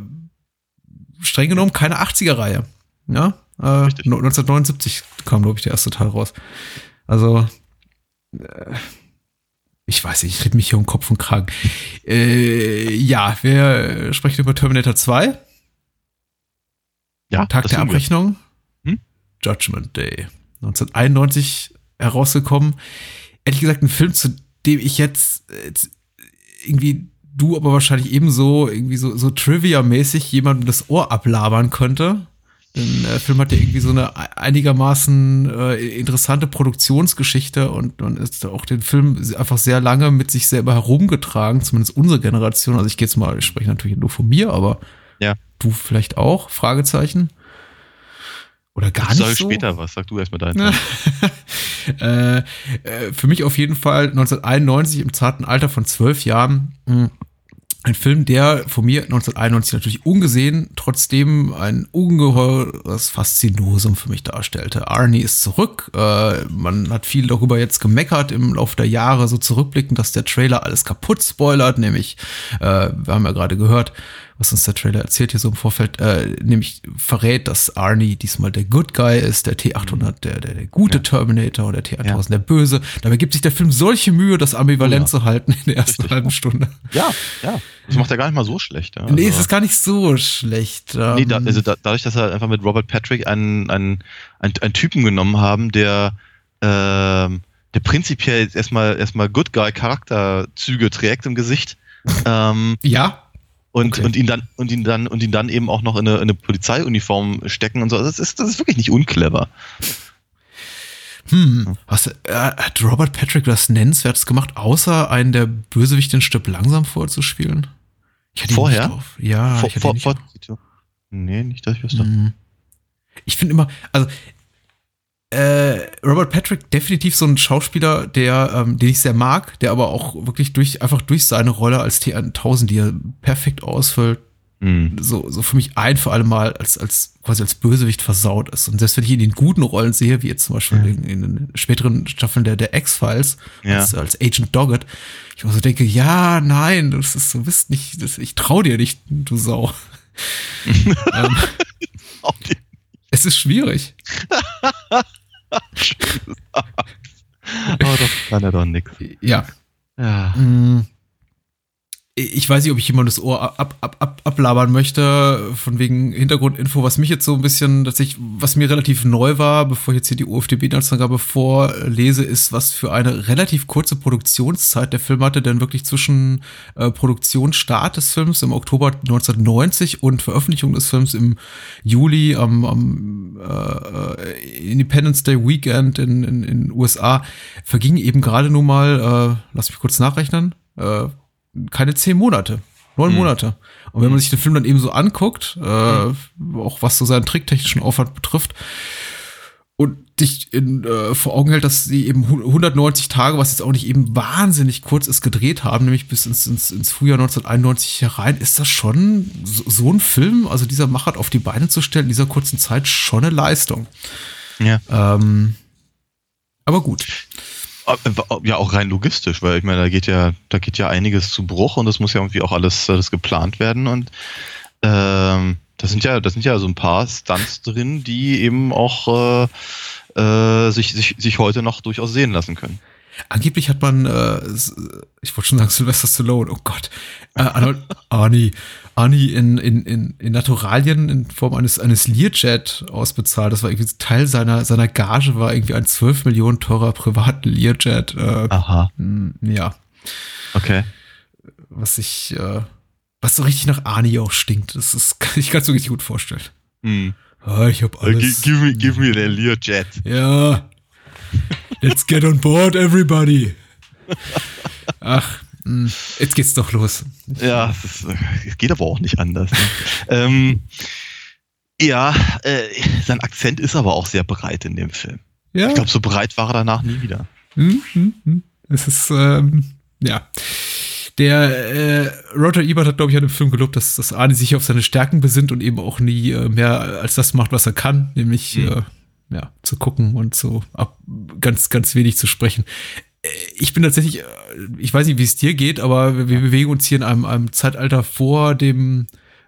streng genommen keine 80er-Reihe. Ja, äh, 1979 kam, glaube ich, der erste Teil raus. Also, äh, ich weiß nicht, ich rede mich hier um Kopf und Kragen. Äh, ja, wir sprechen über Terminator 2. Ja, Tag der Abrechnung. Hm? Judgment Day. 1991 herausgekommen. Ehrlich gesagt, ein Film, zu dem ich jetzt, jetzt irgendwie du aber wahrscheinlich ebenso irgendwie so, so Trivia-mäßig jemandem das Ohr ablabern könnte. Denn der Film hat ja irgendwie so eine einigermaßen äh, interessante Produktionsgeschichte und man ist auch den Film einfach sehr lange mit sich selber herumgetragen, zumindest unsere Generation. Also ich gehe jetzt mal, ich spreche natürlich nur von mir, aber ja. du vielleicht auch? Fragezeichen. Oder gar ich nicht. Sag so? später was, sag du erstmal deinen. äh, äh, für mich auf jeden Fall 1991 im zarten Alter von zwölf Jahren mh, hm, Ein Film, der von mir 1991 natürlich ungesehen, trotzdem ein ungeheures Faszinosum für mich darstellte. Arnie ist zurück. Äh, man hat viel darüber jetzt gemeckert im Laufe der Jahre, so zurückblickend, dass der Trailer alles kaputt spoilert, nämlich, äh, wir haben ja gerade gehört, was uns der Trailer erzählt hier so im Vorfeld, äh, nämlich verrät, dass Arnie diesmal der Good Guy ist, der T800 der, der, der gute ja. Terminator und der T1000 ja. der böse. Dabei gibt sich der Film solche Mühe, das ambivalent oh ja. zu halten in der ersten Richtig. halben Stunde. Ja, ja. Das macht er gar nicht mal so schlecht. Ja. Nee, es also ist gar nicht so schlecht. Nee, da, ähm. also da, dadurch, dass er einfach mit Robert Patrick einen, einen, einen, einen Typen genommen haben, der ähm, der prinzipiell erstmal erstmal Good Guy Charakterzüge trägt im Gesicht. Ähm, ja und, okay. und ihn dann und ihn dann und ihn dann eben auch noch in eine, in eine Polizeiuniform stecken und so. Das ist, das ist wirklich nicht unclever. Hm, was, äh, hat Robert Patrick das Nennenswertes gemacht, außer einen der Bösewicht ein Stück langsam vorzuspielen? Ich hatte Vorher? Nicht drauf. Ja, vor, ich hatte vor, nicht vor, Nee, nicht, dass ich wüsste. Hm. Ich finde immer, also äh, Robert Patrick definitiv so ein Schauspieler, der, ähm, den ich sehr mag, der aber auch wirklich durch, einfach durch seine Rolle als T1000, die er perfekt ausfüllt, mhm. so, so für mich ein für alle Mal als, als, quasi als Bösewicht versaut ist. Und selbst wenn ich ihn in den guten Rollen sehe, wie jetzt zum Beispiel ja. in, in, den späteren Staffeln der, der X-Files, ja. als, als Agent Doggett, ich immer so denke, ja, nein, das ist, du bist nicht, das, ich trau dir nicht, du Sau. ähm, es ist schwierig. Aber das kann er doch nix. Ja. Ja. Mm ich weiß nicht, ob ich jemand das Ohr ab, ab, ab, ablabern möchte, von wegen Hintergrundinfo, was mich jetzt so ein bisschen, tatsächlich, was mir relativ neu war, bevor ich jetzt hier die UFDB-Inhaltsangabe vorlese, ist, was für eine relativ kurze Produktionszeit der Film hatte, denn wirklich zwischen äh, Produktionsstart des Films im Oktober 1990 und Veröffentlichung des Films im Juli am, am äh, Independence Day Weekend in in, in USA verging eben gerade nur mal, äh, lass mich kurz nachrechnen, äh, keine zehn Monate. Neun mhm. Monate. Und wenn man sich den Film dann eben so anguckt, äh, mhm. auch was so seinen tricktechnischen Aufwand betrifft, und dich in, äh, vor Augen hält, dass sie eben 190 Tage, was jetzt auch nicht eben wahnsinnig kurz ist, gedreht haben, nämlich bis ins, ins, ins Frühjahr 1991 herein, ist das schon so, so ein Film, also dieser Machart auf die Beine zu stellen, in dieser kurzen Zeit schon eine Leistung. Ja. Ähm, aber gut. Äh, ja, auch rein logistisch, weil ich meine, da geht ja, da geht ja einiges zu Bruch und das muss ja irgendwie auch alles, alles geplant werden und ähm, das sind ja, das sind ja so ein paar Stunts drin, die eben auch äh, äh, sich, sich, sich heute noch durchaus sehen lassen können. Angeblich hat man, äh, ich wollte schon sagen Sylvester Stallone, oh Gott, äh, Arnold, Arnie, Arnie in, in, in, in Naturalien in Form eines, eines Learjet ausbezahlt. Das war irgendwie Teil seiner, seiner Gage, war irgendwie ein 12 Millionen teurer privaten Learjet. Äh, Aha. Mh, ja. Okay. Was ich, äh, was so richtig nach Arnie auch stinkt. Das ist, ich kann es mir richtig gut vorstellen. Hm. Ah, ich hab alles. Give me, give me the Learjet. Ja. Let's get on board, everybody. Ach, hm, jetzt geht's doch los. Ja, es, geht aber auch nicht anders. Ne? ähm, ja, äh, sein Akzent ist aber auch sehr breit in dem Film. Ja. Ich glaube, so breit war er danach nie wieder. Hm, hm. Es ist, ähm, ja. Der äh, Roger Ebert hat, glaube ich, an dem Film gelobt, dass, dass Arne sich auf seine Stärken besinnt und eben auch nie äh, mehr als das macht, was er kann, nämlich mhm. äh, ja, zu gucken und so ab, ganz, ganz wenig zu sprechen. Äh, ich bin tatsächlich, äh, ich weiß nicht, wie es dir geht, aber wir, bewegen uns hier in einem, einem Zeitalter vor dem,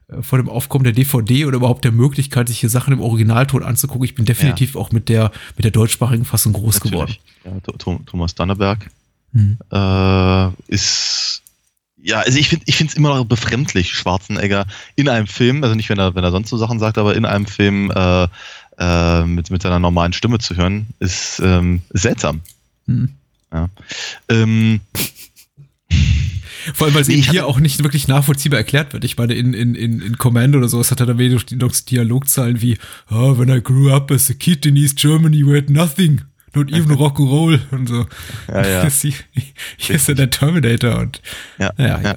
äh, vor dem Aufkommen der DVD oder überhaupt der Möglichkeit, sich hier Sachen im Originalton anzugucken. Ich bin definitiv ja. auch mit der, mit der deutschsprachigen Fassung groß Natürlich. geworden. Ja, Thomas Danneberg hm. äh, ist ja, also ich finde ich finde es immer noch befremdlich, Schwarzenegger in einem Film, also nicht wenn er wenn er sonst so Sachen sagt, aber in einem Film äh, äh, mit, mit seiner normalen Stimme zu hören, ist, ähm, seltsam. Hm. Ja. Ähm, Vor allem, weil es nee, hier auch nicht wirklich nachvollziehbar erklärt wird. Ich meine, in, in, in, in Commando oder sowas hat er da wenig Dialogzahlen wie, oh, when I grew up as a kid in East Germany, we had nothing. Not even Rock'n'Roll und so. Ja, ja. Hier ist ja der Terminator und ja, ja, ja. Ja,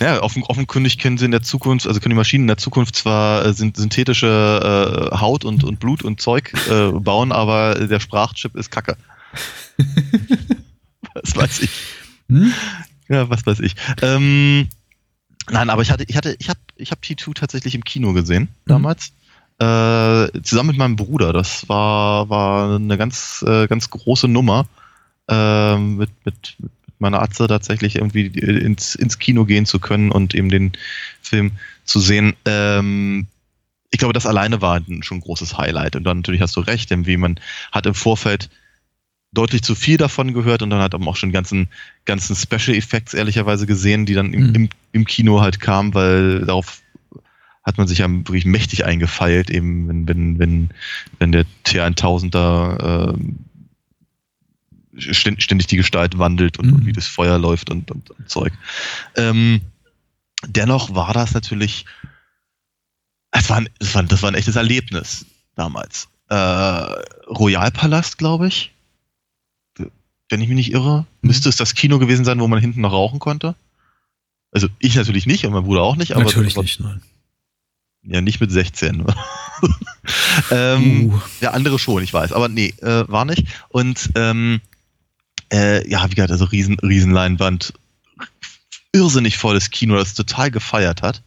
ja offen, offenkundig können sie in der Zukunft, also können die Maschinen in der Zukunft zwar äh, synthetische äh, Haut und, und Blut und Zeug äh, bauen, aber der Sprachchip ist Kacke. was weiß ich. Hm? Ja, was weiß ich. Ähm, Nein, aber ich hatte, ich hatte, ich habe, ich habe T2 tatsächlich im Kino gesehen damals. Äh, zusammen mit meinem Bruder. Das war, war eine ganz, äh, ganz große Nummer. Äh, mit, mit, mit meiner Atze tatsächlich irgendwie ins, ins Kino gehen zu können und eben den Film zu sehen. Ähm, ich glaube, das alleine war schon ein großes Highlight. Und dann natürlich hast du recht, denn wie man hat im Vorfeld deutlich zu viel davon gehört und dann hat man auch schon ganzen, ganzen Special Effects ehrlicherweise gesehen, die dann im, Mhm. im, im Kino halt kamen, weil darauf hat man sich ja wirklich mächtig eingefeilt, eben wenn, wenn, wenn, wenn der T1000 da ständ- ständig die Gestalt wandelt und, Mhm. und wie das Feuer läuft und, und, und Zeug. Ähm, dennoch war das natürlich, es war, ein, es war, das war ein echtes Erlebnis damals. Äh, Royalpalast, glaube ich. Wenn ich mich nicht irre, müsste es das Kino gewesen sein, wo man hinten noch rauchen konnte. Also ich natürlich nicht und mein Bruder auch nicht, aber Natürlich aber- nicht, nein. ja, nicht mit 16. ähm, Uh. Ja, andere schon, ich weiß. Aber nee, äh, war nicht. Und ähm, äh, ja, wie gesagt, also riesen, Riesenleinwand, irrsinnig volles Kino, das total gefeiert hat.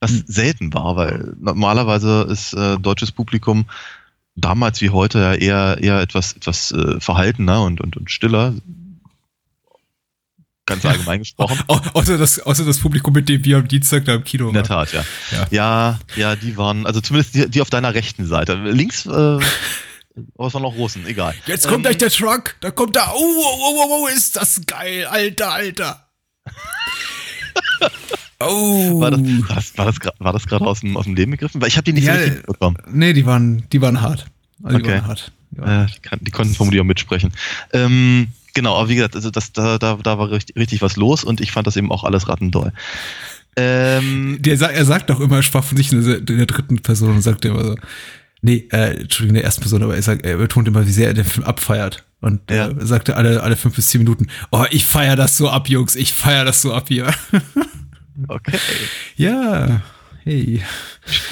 Was Hm. selten war, weil normalerweise ist äh, deutsches Publikum damals wie heute ja eher, eher etwas, etwas äh, verhaltener und, und, und stiller. Ganz allgemein gesprochen. Au- Außer das, außer das Publikum, mit dem wir am Dienstag da im Kino In der waren. Tat, ja. Ja. Ja, ja, die waren, also zumindest die, die auf deiner rechten Seite. Links, äh, aber es waren noch Russen, egal. Jetzt kommt Ähm, gleich der Truck, da kommt da, oh, oh, oh, oh, oh, ist das geil, alter, alter. oh. War das, war das, war das, gerade aus dem, aus dem Leben gegriffen? Weil ich habe die nicht Ja, so richtig bekommen. Nee, die waren, die waren hart. Also Die Okay. waren hart. Die waren Äh, die, kann, die konnten vermutlich auch mitsprechen. Ähm, genau, aber wie gesagt, also das, da, da, da war richtig, richtig was los und ich fand das eben auch alles rattendoll. Ähm, Der, er sagt doch immer, er sprach von sich in der, in der dritten Person und sagt immer so, nee, äh, Entschuldigung, in der ersten Person, aber er sagt, er betont immer, wie sehr er den Film abfeiert. Und Ja. äh, sagte alle, alle fünf bis zehn Minuten, oh, ich feier das so ab, Jungs, ich feier das so ab hier. okay, ja, hey.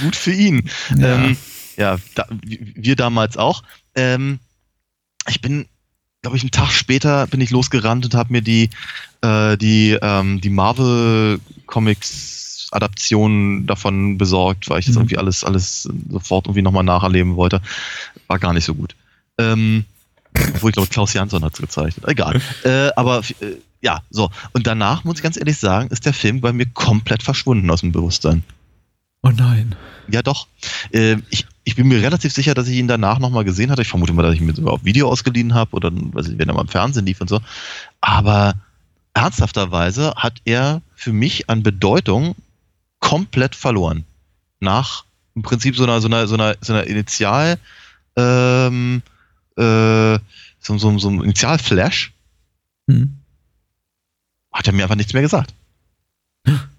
gut für ihn. Ja. Ähm, ja, da, wir damals auch. Ähm, ich bin, glaube ich, einen Tag später bin ich losgerannt und habe mir die, äh, die, ähm, die Marvel Comics Adaption davon besorgt, weil ich das Mhm. irgendwie alles, alles sofort irgendwie nochmal nacherleben wollte. War gar nicht so gut. Ähm, obwohl ich glaube, Klaus Jansson hat es gezeichnet. Egal. äh, aber äh, ja, so. Und danach, muss ich ganz ehrlich sagen, ist der Film bei mir komplett verschwunden aus dem Bewusstsein. Oh nein. Ja, doch. Ähm, ich, ich bin mir relativ sicher, dass ich ihn danach nochmal gesehen hatte. Ich vermute mal, dass ich mir sogar auf Video ausgeliehen habe oder weiß ich, wenn er mal im Fernsehen lief und so. Aber ernsthafterweise hat er für mich an Bedeutung komplett verloren. Nach im Prinzip so einer, so einer, so einer, so einer Initial, ähm, äh, so, so, so einem Initialflash Hm. hat er mir einfach nichts mehr gesagt.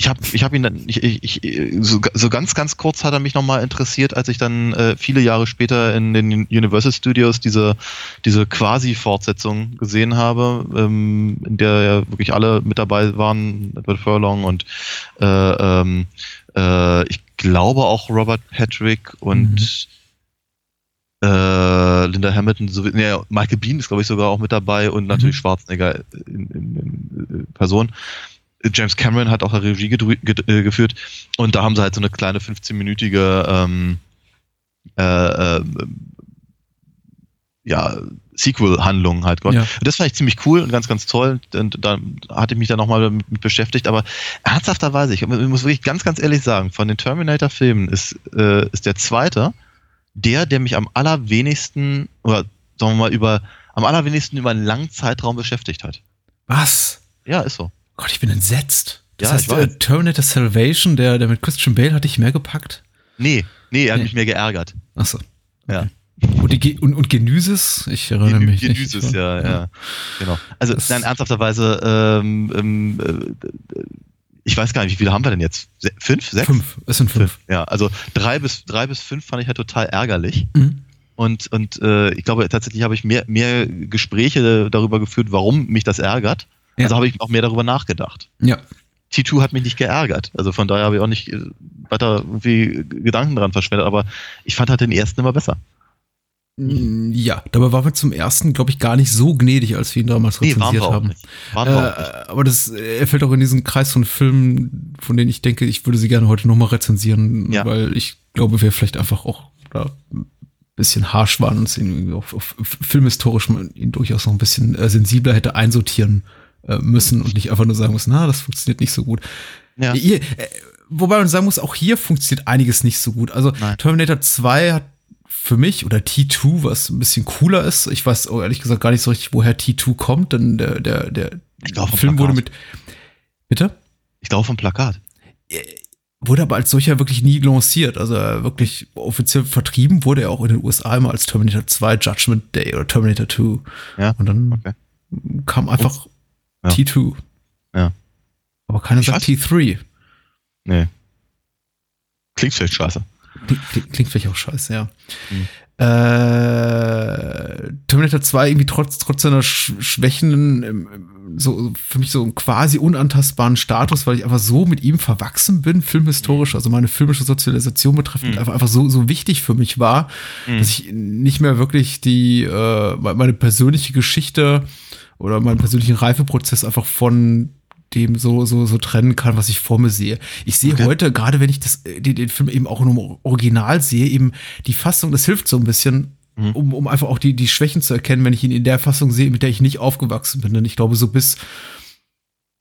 Ich habe ich hab ihn dann, ich, ich, ich, so, so ganz, ganz kurz hat er mich nochmal interessiert, als ich dann äh, viele Jahre später in den Universal Studios diese, diese Quasi-Fortsetzung gesehen habe, ähm, in der ja wirklich alle mit dabei waren, Edward Furlong und äh, ähm, äh, ich glaube auch Robert Patrick und äh, Linda Hamilton, so, nee, Michael Bean ist, glaube ich, sogar auch mit dabei und natürlich Mhm. Schwarzenegger in, in, in äh, Person. James Cameron hat auch eine Regie äh, geführt und da haben sie halt so eine kleine 15-minütige ähm, äh, äh, ja, Sequel-Handlung halt. Ja. Das fand ich ziemlich cool und ganz, ganz toll. Und da hatte ich mich dann nochmal damit mit beschäftigt. Aber ernsthafterweise, ich muss wirklich ganz, ganz ehrlich sagen, von den Terminator-Filmen ist, äh, ist der zweite der, der mich am allerwenigsten, oder sagen wir mal, über, am allerwenigsten über einen langen Zeitraum beschäftigt hat. Was? Ja, ist so. Gott, ich bin entsetzt. Das Ja, heißt, ich weiß. äh, Terminator Salvation, der, der mit Christian Bale, hatte ich mehr gepackt. Nee, nee, er hat Nee. mich mehr geärgert. Achso. Ja. Und, die, und, und Genesis? Ich erinnere mich nicht. Genesis, ja, ja, Genau. Also, Das- nein, ernsthafterweise, ähm, ähm, äh, ich weiß gar nicht, wie viele haben wir denn jetzt? Se fünf? Sechs? Fünf. Es sind fünf. Ja, also drei bis, drei bis fünf fand ich halt total ärgerlich. Mhm. Und, und äh, ich glaube, tatsächlich habe ich mehr, mehr Gespräche darüber geführt, warum mich das ärgert. Ja. Also habe ich auch mehr darüber nachgedacht. Ja. T2 hat mich nicht geärgert. Also von daher habe ich auch nicht äh, weiter irgendwie Gedanken dran verschwendet, aber ich fand halt den ersten immer besser. Mm, Ja, dabei waren wir zum ersten, glaube ich, gar nicht so gnädig, als wir ihn damals Nee, rezensiert haben. Äh, aber das, er fällt auch in diesen Kreis von Filmen, von denen ich denke, ich würde sie gerne heute nochmal rezensieren, Ja. weil ich glaube, wir vielleicht einfach auch da ein bisschen harsch waren und auf, auf filmhistorisch man ihn durchaus noch ein bisschen äh, sensibler hätte einsortieren äh, müssen und nicht einfach nur sagen müssen, na, das funktioniert nicht so gut. Ja. Hier, äh, wobei man sagen muss, auch hier funktioniert einiges nicht so gut. Also Nein. Terminator 2 hat für mich oder T2, was ein bisschen cooler ist. Ich weiß ehrlich gesagt gar nicht so richtig, woher T2 kommt, denn der, der, der vom Film wurde mit. Bitte? Ich glaube vom Plakat. Wurde aber als solcher wirklich nie lanciert. Also wirklich offiziell vertrieben wurde er auch in den USA immer als Terminator 2 Judgment Day oder Terminator 2. Ja. Und dann Okay. kam einfach Ja. T2. Ja. Aber keiner sagt weiß. T3. Nee. Klingt vielleicht scheiße. Klingt, klingt, vielleicht auch scheiße, ja. Mhm. Äh, Terminator 2 irgendwie trotz, trotz seiner Sch Schwächen, ähm, so für mich so einen quasi unantastbaren Status, weil ich einfach so mit ihm verwachsen bin, filmhistorisch, also meine filmische Sozialisation betreffend, einfach, einfach so, so wichtig für mich war, dass ich nicht mehr wirklich die, äh, meine persönliche Geschichte oder meinen persönlichen Reifeprozess einfach von dem so, so, so trennen kann, was ich vor mir sehe. Ich sehe Okay. heute, gerade wenn ich das, äh, den, den Film eben auch im Original sehe, eben die Fassung, das hilft so ein bisschen, um, um einfach auch die, die Schwächen zu erkennen, wenn ich ihn in der Fassung sehe, mit der ich nicht aufgewachsen bin. Denn ich glaube, so bis,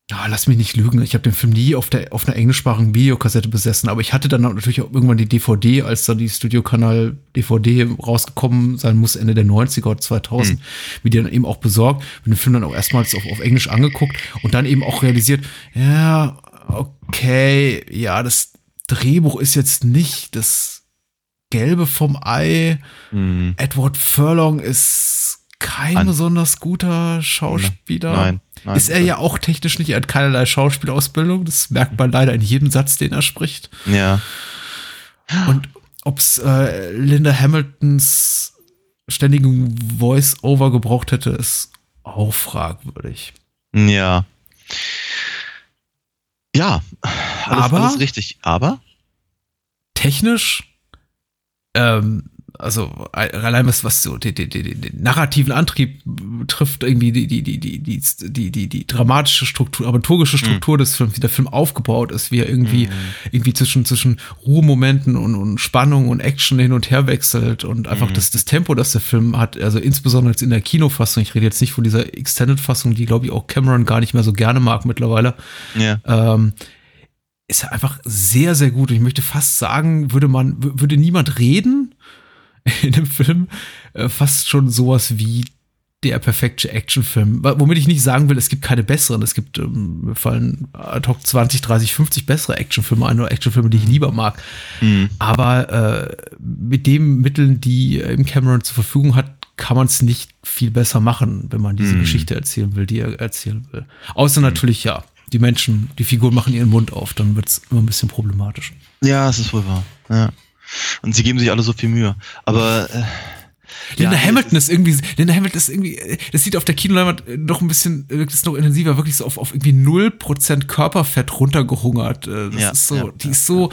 ja, lass mich nicht lügen, ich habe den Film nie auf, der, auf einer englischsprachigen Videokassette besessen, aber ich hatte dann natürlich auch irgendwann die DVD, als dann die Studiokanal DVD rausgekommen sein muss, Ende der 90er oder 2000, mir die dann eben auch besorgt, bin den Film dann auch erstmals auf, auf Englisch angeguckt und dann eben auch realisiert, ja, okay, ja, das Drehbuch ist jetzt nicht das Gelbe vom Ei. Mhm. Edward Furlong ist kein An- besonders guter Schauspieler. Nein, nein. ist er ja auch technisch nicht, er hat keinerlei Schauspielausbildung. Das merkt man leider in jedem Satz, den er spricht. Ja. Und ob's äh, Linda Hamiltons ständigen Voice-Over gebraucht hätte, ist auch fragwürdig. Ja. Ja. Alles, Aber- alles richtig. Aber? Technisch, ähm, also allein was, was so den, den, den, den narrativen Antrieb betrifft, irgendwie die, die, die, die, die, die, die, die dramatische Struktur, dramaturgische Struktur des Films, wie der Film aufgebaut ist, wie er irgendwie, irgendwie zwischen, zwischen Ruhemomenten und, und Spannung und Action hin und her wechselt und einfach das, das Tempo, das der Film hat, also insbesondere jetzt in der Kinofassung, ich rede jetzt nicht von dieser Extended-Fassung, die glaube ich auch Cameron gar nicht mehr so gerne mag mittlerweile, Ja. ähm, ist einfach sehr, sehr gut. Und ich möchte fast sagen, würde man, würde niemand reden in dem Film, äh, fast schon sowas wie der perfekte Actionfilm. Womit ich nicht sagen will, es gibt keine besseren. Es gibt, ähm, mir fallen ad hoc 20, 30, 50 bessere Actionfilme ein oder Actionfilme, die ich lieber mag. Mhm. Aber äh, mit den Mitteln, die äh, Cameron zur Verfügung hat, kann man es nicht viel besser machen, wenn man diese Mhm. Geschichte erzählen will, die er erzählen will. Außer natürlich, ja, die Menschen, die Figuren machen ihren Mund auf, dann wird es immer ein bisschen problematisch. Ja, es ist wohl wahr. Ja. Und sie geben sich alle so viel Mühe. Aber äh, Linda ja, Hamilton ist irgendwie, Linda Hamilton ist irgendwie, äh, das sieht auf der Kinoleinwand äh, noch ein bisschen, äh, wirkt es noch intensiver, wirklich so auf, auf irgendwie 0% Körperfett runtergehungert. Das Ja, ist so, ja, die ist so,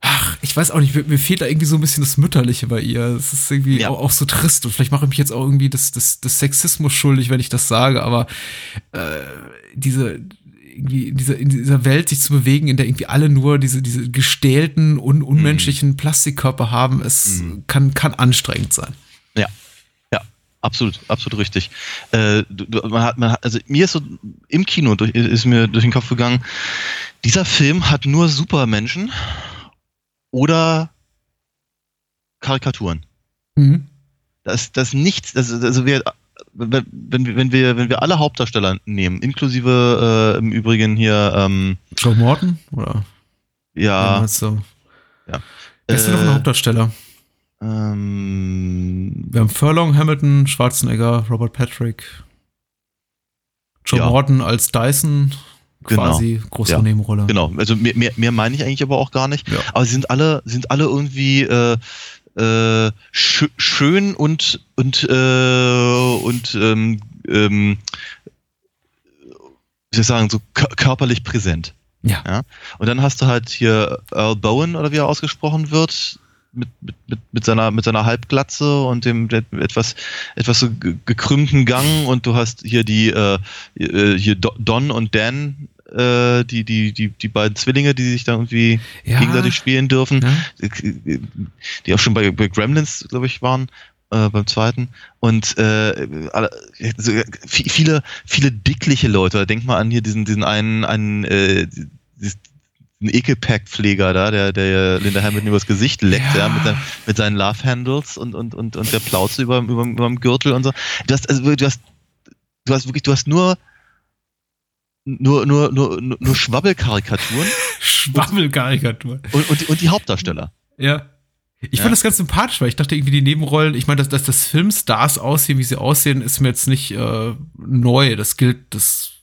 ach, ich weiß auch nicht, mir, mir fehlt da irgendwie so ein bisschen das Mütterliche bei ihr. Es ist irgendwie auch, auch so trist und vielleicht mache ich mich jetzt auch irgendwie des, des, des Sexismus schuldig, wenn ich das sage, aber äh, diese, irgendwie in dieser, in dieser Welt sich zu bewegen, in der irgendwie alle nur diese, diese gestählten, un, unmenschlichen Plastikkörper haben, es kann, kann anstrengend sein. Ja, ja, absolut, absolut richtig. Äh, du, man hat, man hat, also mir ist so im Kino durch, ist mir durch den Kopf gegangen, dieser Film hat nur Supermenschen oder Karikaturen. Mhm. Das ist das nichts, das, ist- also wir, wenn, wenn, wir- wenn wir, wenn wir alle Hauptdarsteller nehmen, inklusive äh, im Übrigen hier, ähm, Joe Morton? Oder? ja, du? ja. Wer ist denn noch ein Äh, Hauptdarsteller? ähm, Wir haben Furlong, Hamilton, Schwarzenegger, Robert Patrick, Joe Ja. Morton als Dyson, Genau. quasi große Ja. Nebenrolle. Genau, also mehr, mehr, mehr meine ich eigentlich aber auch gar nicht. Ja. Aber sie sind alle, sind alle irgendwie äh, äh, schö schön und und äh, und ähm, ähm, wie soll ich sagen, so kö- körperlich präsent. Ja. Ja. Und dann hast du halt hier Earl Bowen oder wie er ausgesprochen wird, mit, mit, mit, mit, seiner, mit seiner Halbglatze und dem etwas, etwas so gekrümmten Gang und du hast hier die äh, äh hier Don und Dan, äh, die, die, die, die beiden Zwillinge, die sich da irgendwie ja. gegenseitig spielen dürfen, ja. die auch schon bei, bei Gremlins, glaube ich, waren äh, beim zweiten. Und äh, viele, viele dickliche Leute. Denk mal an hier diesen, diesen einen, einen äh, ein Ekelpack-Pfleger da, der, der Linda Hamilton übers Gesicht leckt, ja, ja mit, seinen, mit, seinen Love Handles und, und, und, und der Plauze über, über, über dem Gürtel und so. Du hast, also, du hast, du hast wirklich, du hast nur, nur, nur, nur, nur Schwabbelkarikaturen. Schwabbelkarikaturen. Und, und, und die Hauptdarsteller. Ja. Ich ja. fand das ganz sympathisch, weil ich dachte irgendwie die Nebenrollen, ich meine, dass, dass das Filmstars aussehen, wie sie aussehen, ist mir jetzt nicht äh, neu. Das gilt, das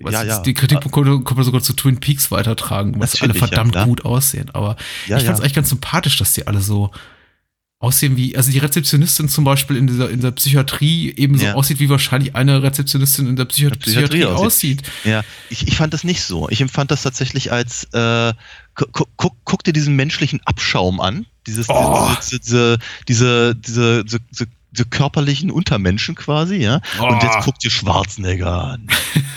was ja, ja. Die Kritik kommt, kommt sogar zu Twin Peaks weitertragen, was alle verdammt ja, gut aussehen. Aber ich fand es eigentlich ganz sympathisch, dass die alle so aussehen wie, also die Rezeptionistin zum Beispiel in dieser, in der Psychiatrie ebenso ja. aussieht, wie wahrscheinlich eine Rezeptionistin in der Psychi Psychiatrie, Psychiatrie aussieht. aussieht. Ja, ich, ich fand das nicht so. Ich empfand das tatsächlich als, äh, guck, guck, guck dir diesen menschlichen Abschaum an. Dieses, oh. diese, diese, diese, diese, diese, diese so körperlichen Untermenschen quasi, ja. Oh. Und jetzt guckt ihr Schwarzenegger an.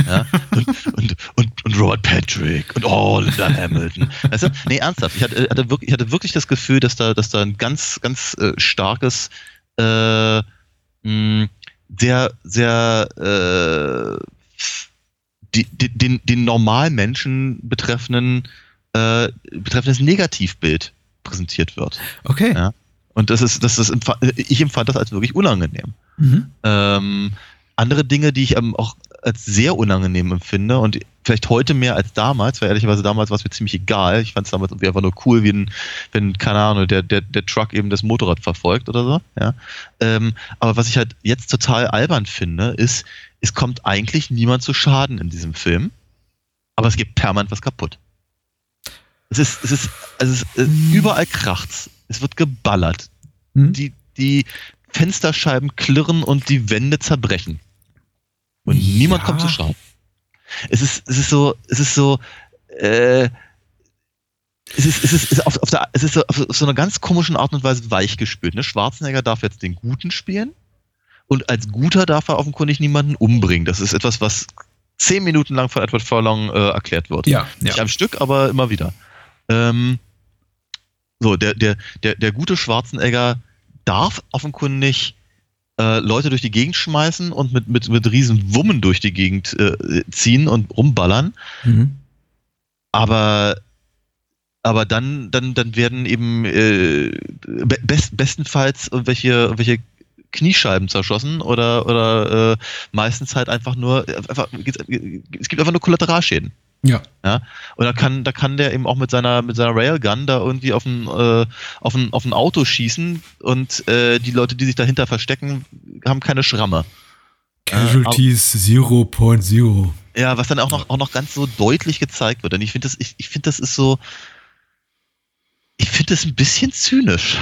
ja? und, und, und, und Robert Patrick und oh, Linda Hamilton. Weißt du? Nee, ernsthaft. Ich hatte, hatte, wirklich, ich hatte wirklich das Gefühl, dass da, dass da ein ganz, ganz äh, starkes, äh, mh, sehr, sehr äh, die, die, den, den Normalmenschen betreffenden äh, betreffendes Negativbild präsentiert wird. Okay. Ja? Und das ist, das ist, ich empfand das als wirklich unangenehm. Mhm. Ähm, andere Dinge, die ich auch als sehr unangenehm empfinde und vielleicht heute mehr als damals, weil ehrlicherweise damals war es mir ziemlich egal. Ich fand es damals irgendwie einfach nur cool, wie ein, wenn, keine Ahnung, der, der, der Truck eben das Motorrad verfolgt oder so. Ja. Ähm, aber was ich halt jetzt total albern finde, ist, es kommt eigentlich niemand zu Schaden in diesem Film, aber es gibt permanent was kaputt. Es ist, es ist, also es ist, mhm. überall kracht's. Es wird geballert. Hm? Die, die Fensterscheiben klirren und die Wände zerbrechen. Und ja. niemand kommt zu Schaden. Es ist, es ist so, es ist so, äh, es ist, es ist, es ist, auf, auf, der, es ist so, auf so einer ganz komischen Art und Weise weichgespült. Ne? Schwarzenegger darf jetzt den Guten spielen und als Guter darf er offenkundig niemanden umbringen. Das ist etwas, was zehn Minuten lang von Edward Furlong äh, erklärt wird. Ja, Nicht ja. am Stück, aber immer wieder. Ähm, so, der, der, der, der gute Schwarzenegger darf offenkundig äh, Leute durch die Gegend schmeißen und mit, mit, mit riesen Wummen durch die Gegend äh, ziehen und rumballern. Mhm. Aber aber dann, dann, dann werden eben äh, best, bestenfalls irgendwelche, irgendwelche Kniescheiben zerschossen oder, oder äh, meistens halt einfach nur, einfach, es gibt einfach nur Kollateralschäden. Ja. ja. Und da kann, da kann der eben auch mit seiner, mit seiner Railgun da irgendwie auf ein, äh, auf ein, auf ein Auto schießen und äh, die Leute, die sich dahinter verstecken, haben keine Schramme. Casualties äh, 0.0. Ja, was dann auch noch, auch noch ganz so deutlich gezeigt wird. Und ich finde das, ich, ich finde das ist so, ich finde das ein bisschen zynisch.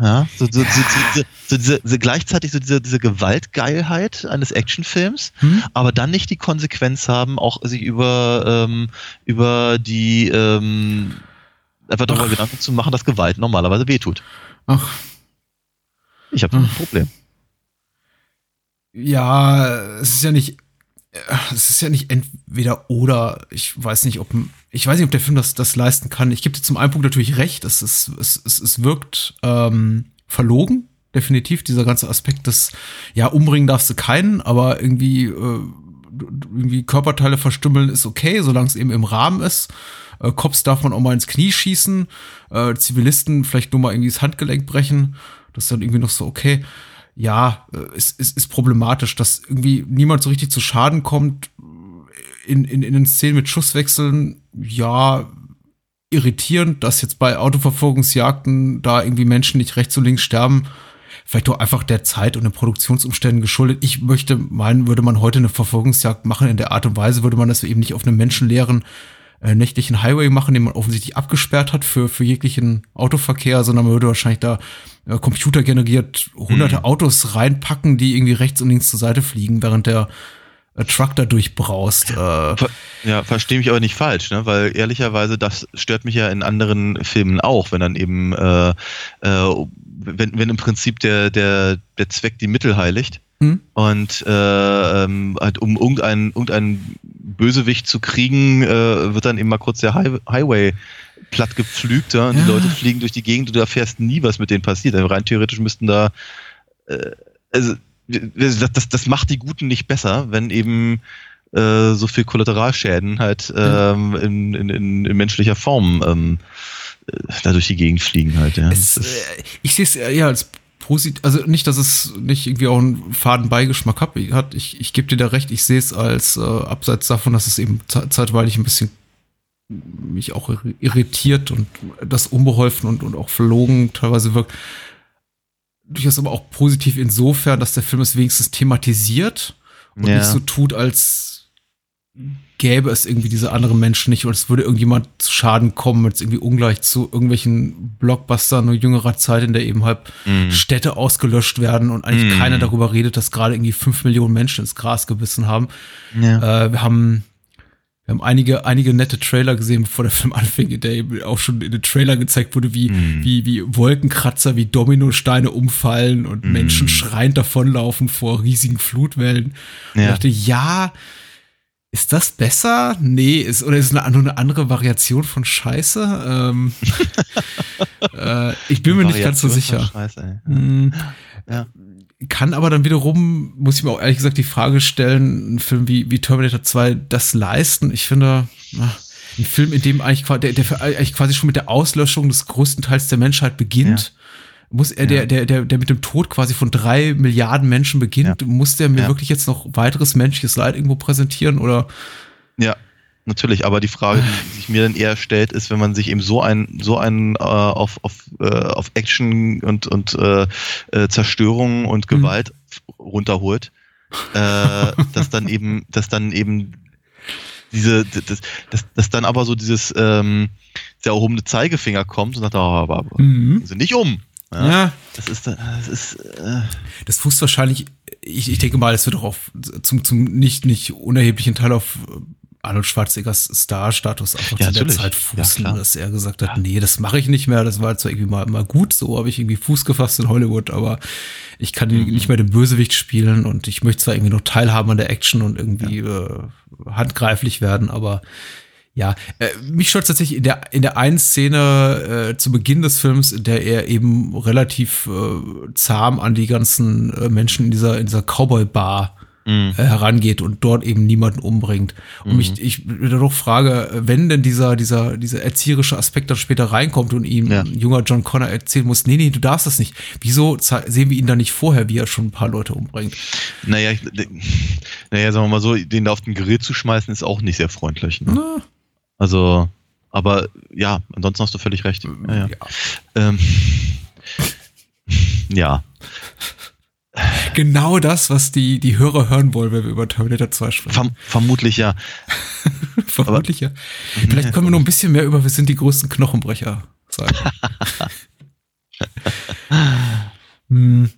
Ja, so, so, so, so diese, diese, gleichzeitig so diese, diese Gewaltgeilheit eines Actionfilms, hm? aber dann nicht die Konsequenz haben, auch sich über, ähm, über die ähm, einfach darüber Gedanken zu machen, dass Gewalt normalerweise wehtut. Ach. Ich habe ein Problem. Ja, es ist ja nicht es ist ja nicht entweder oder. Ich weiß nicht, ob ich weiß nicht, ob der Film das, das leisten kann. Ich gebe dir zum einen Punkt natürlich recht. Es, ist, es, es, es wirkt ähm, verlogen, definitiv. Dieser ganze Aspekt des, ja, umbringen darfst du keinen, aber irgendwie, äh, irgendwie Körperteile verstümmeln ist okay, solange es eben im Rahmen ist. Äh, Cops darf man auch mal ins Knie schießen. Äh, Zivilisten vielleicht nur mal irgendwie das Handgelenk brechen. Das ist dann irgendwie noch so okay ja, äh, es, es ist problematisch, dass irgendwie niemand so richtig zu Schaden kommt. In, in, in den Szenen mit Schusswechseln, ja, irritierend, dass jetzt bei Autoverfolgungsjagden da irgendwie Menschen nicht rechts und links sterben. Vielleicht doch einfach der Zeit und den Produktionsumständen geschuldet. Ich möchte meinen, würde man heute eine Verfolgungsjagd machen in der Art und Weise, würde man das eben nicht auf einem menschenleeren äh, nächtlichen Highway machen, den man offensichtlich abgesperrt hat für, für jeglichen Autoverkehr, sondern man würde wahrscheinlich da äh, computergeneriert hunderte mhm. Autos reinpacken, die irgendwie rechts und links zur Seite fliegen, während der Truck da durchbraust. Äh. Ja, verstehe mich aber nicht falsch, ne? weil ehrlicherweise das stört mich ja in anderen Filmen auch, wenn dann eben, äh, äh, wenn, wenn im Prinzip der, der, der Zweck die Mittel heiligt. Hm? Und äh, ähm, halt, um irgendeinen irgendein Bösewicht zu kriegen, äh, wird dann eben mal kurz der High Highway platt gepflügt ja? und ja. die Leute fliegen durch die Gegend und du erfährst nie, was mit denen passiert. Also rein theoretisch müssten da äh, also das, das, das macht die Guten nicht besser, wenn eben äh, so viel Kollateralschäden halt ähm, in, in, in, menschlicher Form ähm, äh, da durch die Gegend fliegen halt. Ja. Es, äh, ich sehe es eher als positiv, also nicht, dass es nicht irgendwie auch einen faden Beigeschmack hat. Ich, ich gebe dir da recht, ich sehe es als äh, abseits davon, dass es eben zeitweilig ein bisschen mich auch irritiert und das unbeholfen und, und auch verlogen teilweise wirkt durchaus aber auch positiv insofern, dass der Film es wenigstens thematisiert und ja. nicht so tut, als gäbe es irgendwie diese anderen Menschen nicht oder es würde irgendjemand zu Schaden kommen, jetzt irgendwie ungleich zu irgendwelchen Blockbustern nur jüngerer Zeit, in der eben halt mm. Städte ausgelöscht werden und eigentlich mm. keiner darüber redet, dass gerade irgendwie fünf Millionen Menschen ins Gras gebissen haben. Ja. Äh, wir haben wir haben einige, einige nette Trailer gesehen, bevor der Film anfing, in der eben auch schon in den Trailer gezeigt wurde, wie, mm. wie, wie Wolkenkratzer, wie Dominosteine umfallen und mm. Menschen schreiend davonlaufen vor riesigen Flutwellen. Ja. Ich dachte, ja, ist das besser? Nee, ist, oder ist es eine, nur eine andere Variation von Scheiße? Ähm, äh, ich bin mir nicht ganz so sicher. Scheiße, ja. Mm, ja kann aber dann wiederum, muss ich mir auch ehrlich gesagt die Frage stellen, ein Film wie, wie Terminator 2 das leisten. Ich finde, ein Film, in dem eigentlich, der, der eigentlich quasi schon mit der Auslöschung des größten Teils der Menschheit beginnt, ja. muss er, der, der, der, der mit dem Tod quasi von drei Milliarden Menschen beginnt, ja. muss der mir ja. wirklich jetzt noch weiteres menschliches Leid irgendwo präsentieren oder? Ja, natürlich, aber die Frage, die sich mir dann eher stellt, ist, wenn man sich eben so ein so einen äh, auf, auf, äh, auf Action und, und äh, äh, Zerstörung und mhm. Gewalt mhm. runterholt, äh, dass dann eben, dass dann eben diese, das, das, dass dann aber so dieses ähm, sehr erhobene Zeigefinger kommt und sagt, oh, aber, aber mhm. sind nicht um. Ja, ja, Das ist, das ist, äh das fußt wahrscheinlich, ich, ich denke mal, es wird auch auf, zum, zum nicht, nicht unerheblichen Teil auf Arnold Schwarzeneggers Star-Status einfach ja, zu der Zeit fußen, ja, dass er gesagt hat, ja. nee, das mache ich nicht mehr. Das war zwar irgendwie mal, mal gut, so habe ich irgendwie Fuß gefasst in Hollywood, aber ich kann mhm. nicht mehr den Bösewicht spielen und ich möchte zwar irgendwie noch teilhaben an der Action und irgendwie äh, handgreiflich werden, aber ja, äh, mich stört tatsächlich in der, in der einen Szene äh, zu Beginn des Films, in der er eben relativ äh, zahm an die ganzen äh, Menschen in dieser, in dieser Cowboy-Bar mhm. äh, herangeht und dort eben niemanden umbringt. Und mhm. mich, ich doch frage, wenn denn dieser, dieser, dieser erzieherische Aspekt dann später reinkommt und ihm ja. junger John Connor erzählen muss, nee, nee, du darfst das nicht. Wieso sehen wir ihn da nicht vorher, wie er schon ein paar Leute umbringt? Naja, ich, naja, sagen wir mal so, den da auf den Grill zu schmeißen, ist auch nicht sehr freundlich. Ne? Also, aber ja, ansonsten hast du völlig recht. Ja, ja. ja. Ähm, ja genau das, was die, die Hörer hören wollen, wenn wir über Terminator 2 sprechen. Verm vermutlich ja. vermutlich Aber, ja. Vielleicht können wir noch ein bisschen mehr über Wir sind die größten Knochenbrecher sagen. hm.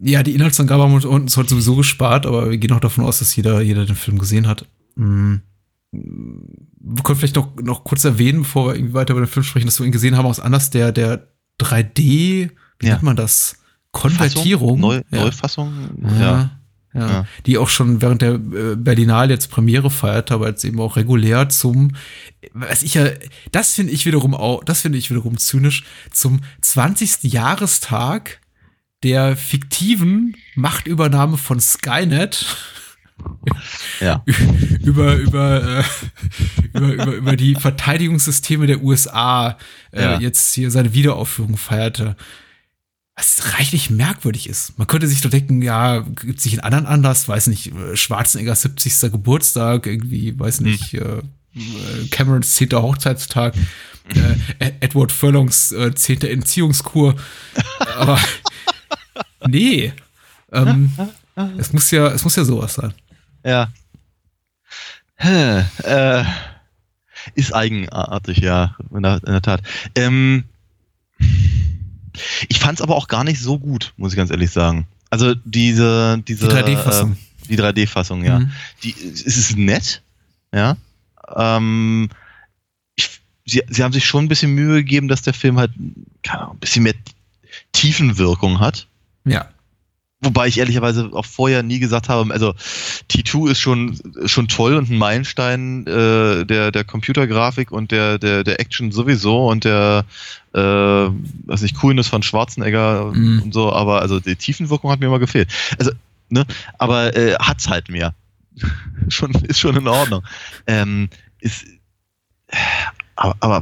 Ja, die Inhaltsangabe haben wir uns heute sowieso gespart, aber wir gehen auch davon aus, dass jeder, jeder den Film gesehen hat. Hm. Wir können vielleicht noch, noch kurz erwähnen, bevor wir irgendwie weiter über den Film sprechen, dass wir ihn gesehen haben aus anders der, der 3D, wie ja. nennt man das? Konvertierung. Neu, ja. Neufassung? Ja. ja. Ja, die auch schon während der äh, Berlinale jetzt Premiere feiert, aber jetzt eben auch regulär zum, was ich ja, das finde ich wiederum auch, das finde ich wiederum zynisch, zum 20. Jahrestag der fiktiven Machtübernahme von Skynet. Ja. über, über, äh, über, über, über die Verteidigungssysteme der USA äh, ja. jetzt hier seine Wiederaufführung feierte was reichlich merkwürdig ist. Man könnte sich doch denken, ja, gibt sich einen anderen Anlass, weiß nicht, äh, Schwarzenegger 70. Geburtstag, irgendwie, weiß hm. nicht, hm. äh, Camerons 10. Hochzeitstag, äh, Edward Furlongs äh, 10. Entziehungskur. Aber nee. Ähm, es muss ja, es muss ja sowas sein. Ja. Äh, ist eigenartig, ja, in der, in der Tat. Ähm, ich fand es aber auch gar nicht so gut, muss ich ganz ehrlich sagen. Also diese, diese. Die 3D-Fassung. Die 3D-Fassung, ja. Mhm. Die, es ist nett, ja. Ähm, ich, sie, sie haben sich schon ein bisschen Mühe gegeben, dass der Film halt, keine Ahnung, ein bisschen mehr Tiefenwirkung hat. Ja. Wobei ich ehrlicherweise auch vorher nie gesagt habe, also T2 ist schon, schon toll und ein Meilenstein äh, der, der Computergrafik und der, der, der Action sowieso und der, äh, weiß nicht, Coolness von Schwarzenegger Mhm. und so, aber also die Tiefenwirkung hat mir immer gefehlt. Also, ne, aber äh, hat's halt mehr. schon, ist schon in Ordnung. Ähm, ist, aber, aber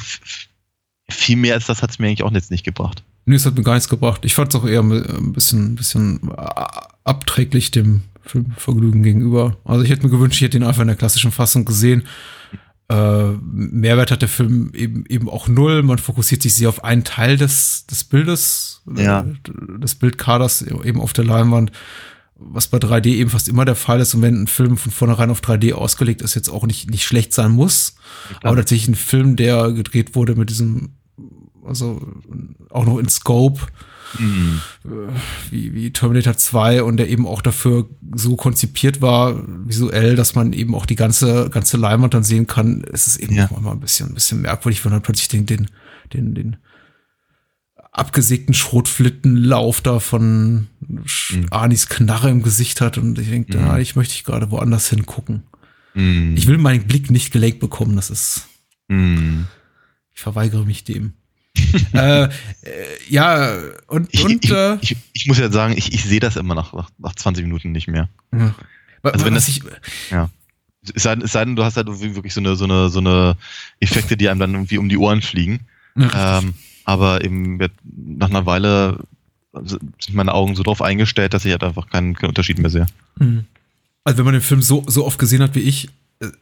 viel mehr als das hat's mir eigentlich auch jetzt nicht gebracht. Nee, es hat mir gar nichts gebracht. Ich fand es auch eher ein bisschen, ein bisschen abträglich dem Filmvergnügen gegenüber. Also ich hätte mir gewünscht, ich hätte ihn einfach in der klassischen Fassung gesehen. Äh, Mehrwert hat der Film eben, eben auch null. Man fokussiert sich sehr auf einen Teil des, des Bildes, Ja. äh, des Bildkaders eben auf der Leinwand, was bei 3D eben fast immer der Fall ist. Und wenn ein Film von vornherein auf 3D ausgelegt ist, jetzt auch nicht, nicht schlecht sein muss. Aber tatsächlich ein Film, der gedreht wurde mit diesem, also auch noch in Scope, Mhm. wie, wie Terminator 2 und der eben auch dafür so konzipiert war, visuell, dass man eben auch die ganze, ganze Leinwand dann sehen kann, ist es eben Ja. auch mal ein bisschen, ein bisschen merkwürdig, wenn man plötzlich den, den, den, den abgesägten Schrotflittenlauf da von Mhm. Anis Knarre im Gesicht hat und ich denke, Mhm. da ich möchte ich gerade woanders hingucken. Mhm. Ich will meinen Blick nicht gelenkt bekommen, das ist, Mhm. ich verweigere mich dem. Äh, äh, ja, und, Ich, und ich, äh, ich, ich muss ja sagen, ich, ich sehe das immer nach, nach, nach 20 Minuten nicht mehr. ja. Also wenn das- ich, Es sei, denn- es sei denn, du hast halt wirklich so eine, so eine, so eine Effekte, die einem dann irgendwie um die Ohren fliegen. Ja, Ähm, aber eben nach einer Weile sind meine Augen so drauf eingestellt, dass ich halt einfach keinen, keinen Unterschied mehr sehe. Mhm. Also wenn man den Film so, so oft gesehen hat wie ich,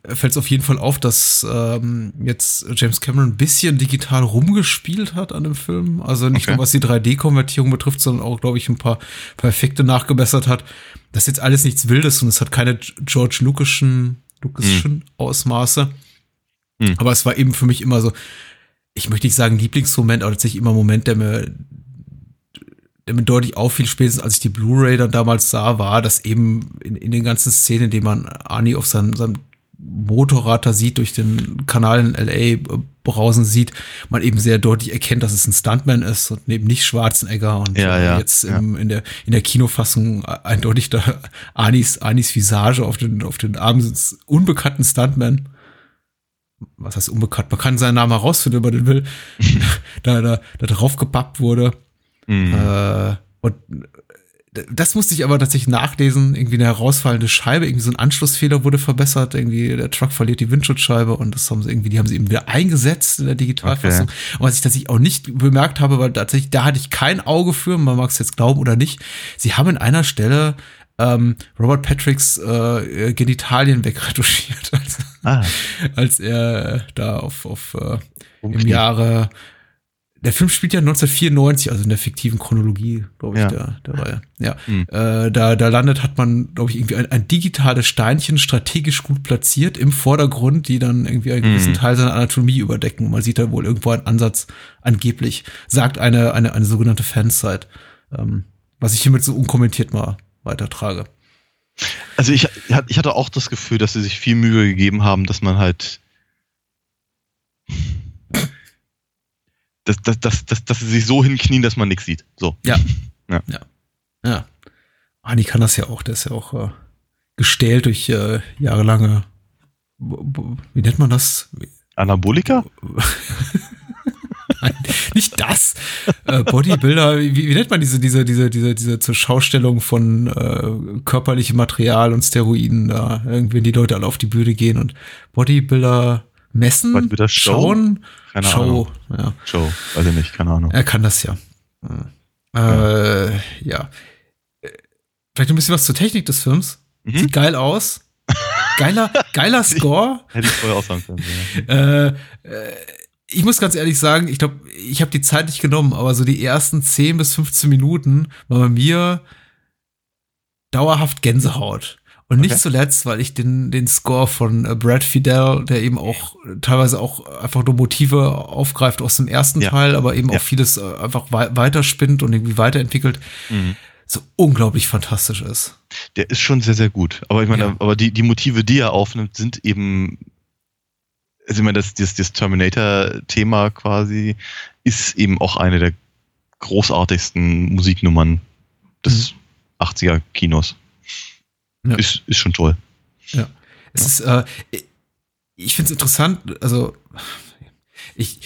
fällt es auf jeden Fall auf, dass ähm, jetzt James Cameron ein bisschen digital rumgespielt hat an dem Film. Also nicht Okay. nur was die 3D-Konvertierung betrifft, sondern auch, glaube ich, ein paar, Effekte nachgebessert hat. Das ist jetzt alles nichts Wildes und es hat keine George Lucas'schen Lucas'schen Ausmaße. Hm. Aber es war eben für mich immer so, ich möchte nicht sagen Lieblingsmoment, aber tatsächlich immer ein Moment, der mir der mir deutlich auffiel, spätestens als ich die Blu-ray dann damals sah, war, dass eben in, in den ganzen Szenen, in denen man Arnie auf seinem, seinem Motorrad da sieht, durch den Kanal in L.A. äh, brausen sieht, man eben sehr deutlich erkennt, dass es ein Stuntman ist und eben nicht Schwarzenegger und Ja, äh, ja, jetzt im, in, der, in der Kinofassung eindeutig da Anis, Anis Visage auf den, auf den Armen des unbekannten Stuntman was heißt unbekannt, man kann seinen Namen herausfinden, wenn man den will, da, da, da drauf gebappt wurde. Mhm. Äh, und das musste ich aber tatsächlich nachlesen. Irgendwie eine herausfallende Scheibe, irgendwie so ein Anschlussfehler wurde verbessert. Irgendwie der Truck verliert die Windschutzscheibe und das haben sie irgendwie, die haben sie eben wieder eingesetzt in der Digitalfassung. Und was ich tatsächlich auch nicht bemerkt habe, weil tatsächlich da hatte ich kein Auge für, man mag es jetzt glauben oder nicht. Sie haben in einer Stelle ähm, Robert Patricks äh, Genitalien wegretuschiert, als, Ah, als er da auf, auf äh, im. Jahre der Film spielt ja 1994, also in der fiktiven Chronologie, glaube ich, Ja. der, der Reihe. Ja. Hm. Äh, da, da landet, hat man, glaube ich, irgendwie ein, ein digitales Steinchen strategisch gut platziert im Vordergrund, die dann irgendwie einen gewissen Mhm. Teil seiner Anatomie überdecken. Man sieht da wohl irgendwo einen Ansatz, angeblich, sagt eine, eine, eine sogenannte Fansite, ähm, was ich hiermit so unkommentiert mal weitertrage. Also ich, ich hatte auch das Gefühl, dass sie sich viel Mühe gegeben haben, dass man halt dass, dass, dass, dass, dass sie sich so hinknien, dass man nichts sieht. So. Ja. Ja. Ja. ja. Ani kann das ja auch, der ist ja auch äh, gestählt durch äh, jahrelange, wie nennt man das? Anabolika? Nein, nicht das. Äh, Bodybuilder, wie, wie nennt man diese, diese, diese, diese, diese zur Schaustellung von äh, körperlichem Material und Steroiden da? Irgendwie, wenn die Leute alle auf die Bühne gehen und Bodybuilder messen, Bodybuilder Show? schauen, Keine Show, Ahnung. ja. Show, weiß ich nicht, keine Ahnung. Er kann das ja. Hm. Äh, ja. Äh, Vielleicht ein bisschen was zur Technik des Films. Mhm. Sieht geil aus. Geiler, geiler Score. Hätte ich vorher auch sagen können. Ja. Äh, äh, ich muss ganz ehrlich sagen, ich glaube, ich habe die Zeit nicht genommen, aber so die ersten 10 bis 15 Minuten war bei mir dauerhaft Gänsehaut. Und okay. nicht zuletzt, weil ich den, den Score von äh, Brad Fidel, der eben auch äh, teilweise auch einfach nur Motive aufgreift aus dem ersten ja. Teil, aber eben ja. auch vieles äh, einfach weiterspinnt und irgendwie weiterentwickelt, mhm. so unglaublich fantastisch ist. Der ist schon sehr, sehr gut. Aber ich meine, ja. aber die, die Motive, die er aufnimmt, sind eben, also ich meine, das, das, das Terminator-Thema quasi ist eben auch eine der großartigsten Musiknummern des mhm. 80er-Kinos. Ja. Ist, ist schon toll. Ja. Es ist, äh, ich finde es interessant, also ich,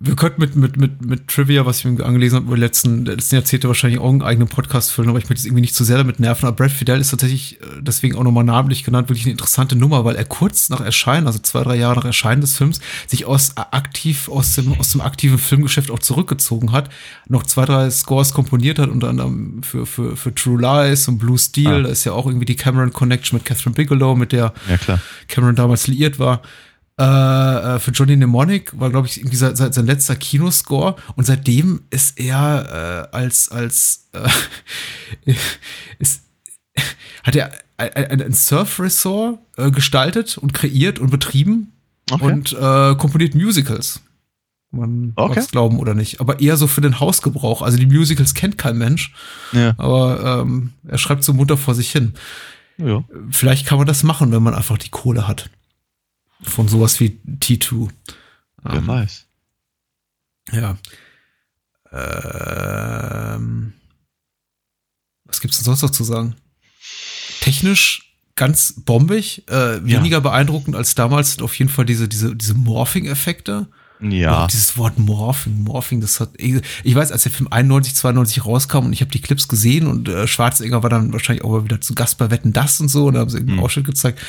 wir könnten mit, mit, mit, mit Trivia, was ich mir angelesen habe, über die letzten, letzten Jahrzehnte wahrscheinlich auch einen eigenen Podcast füllen, aber ich möchte es irgendwie nicht zu sehr damit nerven. Aber Brad Fidel ist tatsächlich äh, deswegen auch nochmal namentlich genannt, wirklich eine interessante Nummer, weil er kurz nach Erscheinen, also zwei, drei Jahre nach Erscheinen des Films, sich aus äh, aktiv, aus dem, aus dem aktiven Filmgeschäft auch zurückgezogen hat, noch zwei, drei Scores komponiert hat, unter anderem für, für, für True Lies und Blue Steel, Ah. da ist ja auch irgendwie die Cameron Connection mit Catherine Bigelow, mit der Ja, klar. Cameron damals liiert war. Äh, äh, für Johnny Mnemonic war, glaube ich, irgendwie sein, sein, letzter Kinoscore und seitdem ist er äh, als, als äh, ist, hat er ein, ein Surf-Resort äh, gestaltet und kreiert und betrieben Okay. und äh, komponiert Musicals. Man Okay. mag es glauben oder nicht. Aber eher so für den Hausgebrauch. Also die Musicals kennt kein Mensch, Ja. aber ähm, er schreibt so munter vor sich hin ja. vielleicht kann man das machen, wenn man einfach die Kohle hat. Von sowas wie T2. Wer Ähm, weiß. Ja. Ähm, was gibt's denn sonst noch zu sagen? Technisch ganz bombig, äh, weniger beeindruckend als damals sind auf jeden Fall diese, diese, diese Morphing-Effekte. Ja. Auch dieses Wort Morphing, Morphing, das hat, ich weiß, als der Film 91, 92 rauskam und ich habe die Clips gesehen und äh, Schwarzenegger war dann wahrscheinlich auch mal wieder zu Gast bei Wetten, das und so und da haben sie irgendeinen Hm. Ausschnitt gezeigt.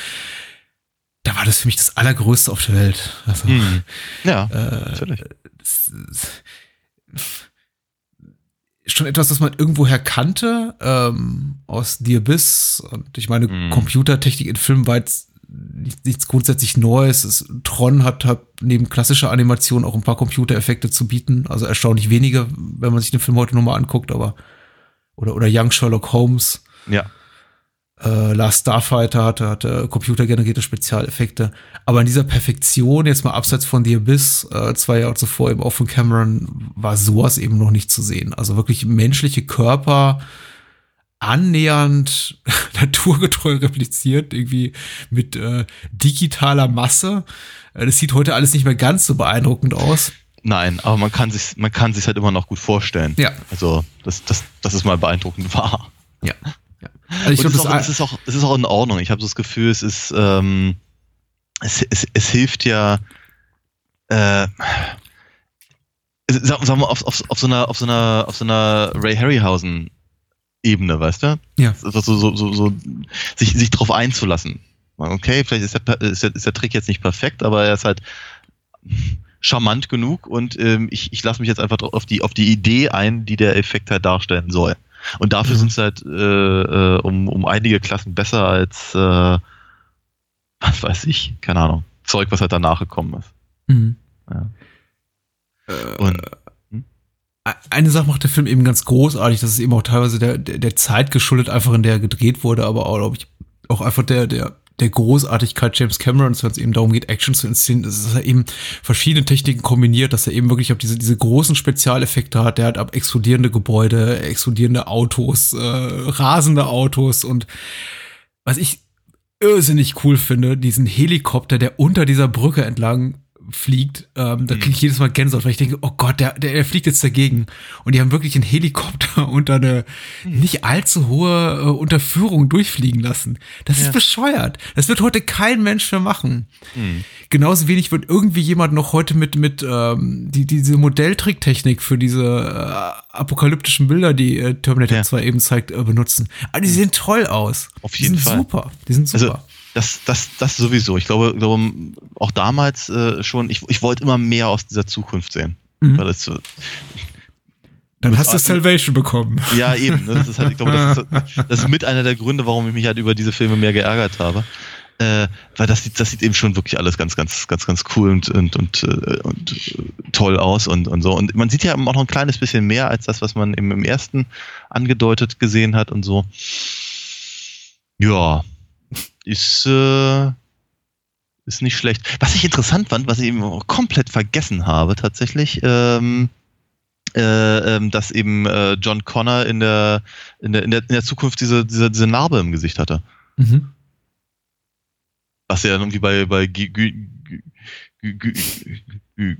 Da war das für mich das Allergrößte auf der Welt. Also, Hm. Ja, äh, natürlich. das ist schon etwas, das man irgendwoher kannte, ähm, aus The Abyss. Und ich meine, Mhm. Computertechnik in Filmen war jetzt nicht- nichts grundsätzlich Neues. Es, Tron hat, hat neben klassischer Animation auch ein paar Computereffekte zu bieten. Also erstaunlich wenige, wenn man sich den Film heute nochmal anguckt, aber oder, oder Young Sherlock Holmes. Ja. Äh, Last Starfighter hatte, hatte computergenerierte Spezialeffekte. Aber in dieser Perfektion, jetzt mal abseits von The Abyss, äh, zwei Jahre zuvor eben auch von Cameron, war sowas eben noch nicht zu sehen. Also wirklich menschliche Körper annähernd naturgetreu repliziert, irgendwie mit äh, digitaler Masse. Äh, das sieht heute alles nicht mehr ganz so beeindruckend aus. Nein, aber man kann sich, man kann sich halt immer noch gut vorstellen. Ja. Also, das, das, das ist mal beeindruckend wahr. Ja. Also ich glaube, es, ist auch, es, ist auch, es ist auch in Ordnung. Ich habe so das Gefühl, es ist, ähm, es, es, es hilft ja, äh, sagen wir auf, auf, auf so einer, auf so einer, auf so einer Ray Harryhausen Ebene, weißt du? Ja. So, so, so, so, sich, sich drauf einzulassen. Okay, vielleicht ist der, ist, der, ist der Trick jetzt nicht perfekt, aber er ist halt charmant genug und ähm, ich, ich lasse mich jetzt einfach auf die, auf die Idee ein, die der Effekt halt darstellen soll. Und dafür Mhm. sind sie halt äh, äh, um, um einige Klassen besser als, äh, was weiß ich, keine Ahnung, Zeug, was halt danach gekommen ist. Mhm. Ja. Äh, Und eine Sache macht der Film eben ganz großartig, das ist eben auch teilweise der, der, der Zeit geschuldet, einfach in der er gedreht wurde, aber auch, glaube ich, auch einfach der, der, der Großartigkeit James Camerons, wenn es eben darum geht, Action zu inszenieren, ist, dass er eben verschiedene Techniken kombiniert, dass er eben wirklich auf diese, diese großen Spezialeffekte hat, der hat ab explodierende Gebäude, explodierende Autos, äh, rasende Autos und was ich irrsinnig cool finde, diesen Helikopter, der unter dieser Brücke entlang fliegt, ähm, da kriege ich jedes Mal Gänsehaut, weil ich denke, oh Gott, der, der, der fliegt jetzt dagegen. Und die haben wirklich einen Helikopter unter eine nicht allzu hohe äh, Unterführung durchfliegen lassen. Das ist bescheuert. Das wird heute kein Mensch mehr machen. Genauso wenig wird irgendwie jemand noch heute mit, mit ähm, die, diese Modelltricktechnik für diese äh, apokalyptischen Bilder, die äh, Terminator Ja. 2 eben zeigt, äh, benutzen. Aber die sehen toll aus. Auf die jeden sind Fall. super. Die sind super. Also, das, das, das sowieso. Ich glaube, glaube auch damals äh, schon, ich, ich wollte immer mehr aus dieser Zukunft sehen. Mhm. Weil das, so- Dann hast du Salvation bekommen. ja, eben. Ne? Das ist halt, ich glaube, das ist, das ist mit einer der Gründe, warum ich mich halt über diese Filme mehr geärgert habe. Äh, weil das sieht, das sieht eben schon wirklich alles ganz, ganz, ganz, ganz cool und, und, und, äh, und äh, toll aus und, und so. Und man sieht ja auch noch ein kleines bisschen mehr als das, was man im, im ersten angedeutet gesehen hat und so. Ja, ist, äh, ist nicht schlecht. Was ich interessant fand, was ich eben auch komplett vergessen habe tatsächlich, ähm, äh, ähm, dass eben äh, John Connor in der, in der, in der, in der Zukunft diese, diese, diese Narbe im Gesicht hatte. Mhm. Was ja dann irgendwie bei, bei Gü Gü Gü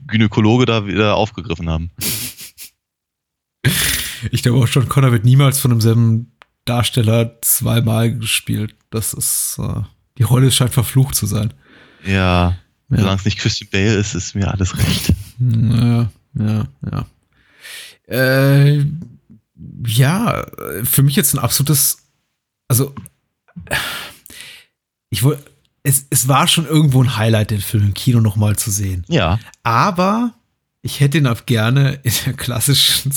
Gynäkologe da wieder aufgegriffen haben. Ich glaube auch, John Connor wird niemals von demselben Darsteller zweimal gespielt. Das ist, äh, die Rolle scheint verflucht zu sein. Ja, Ja. solange es nicht Christian Bale ist, ist mir alles recht. Ja, ja, ja. Äh, ja, für mich jetzt ein absolutes, also ich wollte, es, es war schon irgendwo ein Highlight, den Film im Kino nochmal zu sehen. Ja. Aber ich hätte ihn auch gerne in der klassischen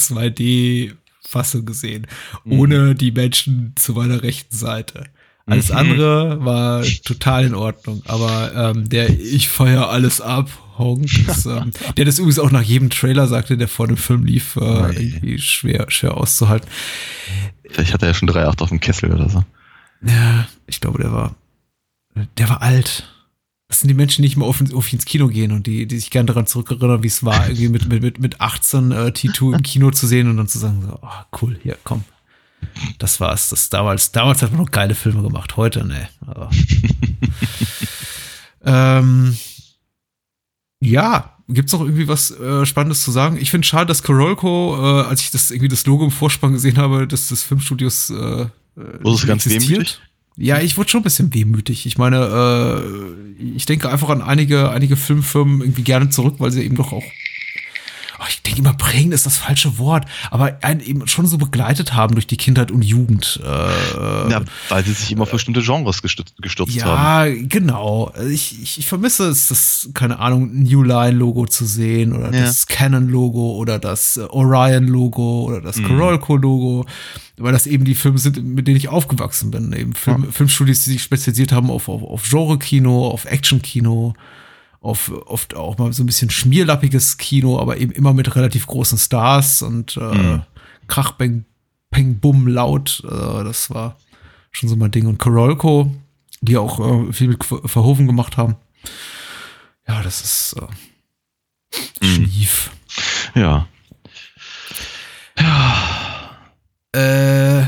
2D-Fassung gesehen, ohne die Menschen zu meiner rechten Seite. Alles Mhm. andere war total in Ordnung, aber ähm, der Ich feier alles ab, Honk, ist, ähm, der das übrigens auch nach jedem Trailer sagte, der vor dem Film lief, äh, Ui. irgendwie schwer, schwer auszuhalten. Vielleicht hat er ja schon 3,8 auf dem Kessel oder so. Ja, ich glaube, der war, der war alt. Das sind die Menschen, die nicht mehr auf, auf ins Kino gehen und die, die sich gerne daran zurückerinnern, wie es war, irgendwie mit, mit, mit, mit 18 äh, T2 im Kino zu sehen und dann zu sagen, so, oh, cool, hier, komm. Das war's. Das damals, damals hat man noch geile Filme gemacht, heute, ne. Aber, ähm, ja, gibt's noch irgendwie was äh, Spannendes zu sagen? Ich finde schade, dass Korolko, äh, als ich das irgendwie das Logo im Vorspann gesehen habe, dass des Filmstudios äh, Wurdest du ganz existiert. Ja, ich wurde schon ein bisschen wehmütig. Ich meine, äh, ich denke einfach an einige, einige Filmfirmen irgendwie gerne zurück, weil sie eben doch auch, oh, ich denke immer prägend ist das falsche Wort, aber einen eben schon so begleitet haben durch die Kindheit und Jugend. Äh, Ja, weil sie sich immer auf bestimmte Genres gestützt, gestürzt haben. ja, genau. Ich, ich, ich vermisse es, das, keine Ahnung, New Line-Logo zu sehen oder Ja. das Canon-Logo oder das äh, Orion-Logo oder das Mhm. Corolco-Logo, weil das eben die Filme sind, mit denen ich aufgewachsen bin. Eben Film, Filmstudios, die sich spezialisiert haben auf, auf, auf Genre-Kino, auf Action-Kino, auf oft auch mal so ein bisschen schmierlappiges Kino, aber eben immer mit relativ großen Stars und äh, Mhm. Krach, Bang, Peng, Bum, laut. Äh, das war schon so mein Ding. Und Korolko, die auch äh, viel mit Ver- Verhoeven gemacht haben. Ja, das ist äh, Mhm. schief. Ja. Äh,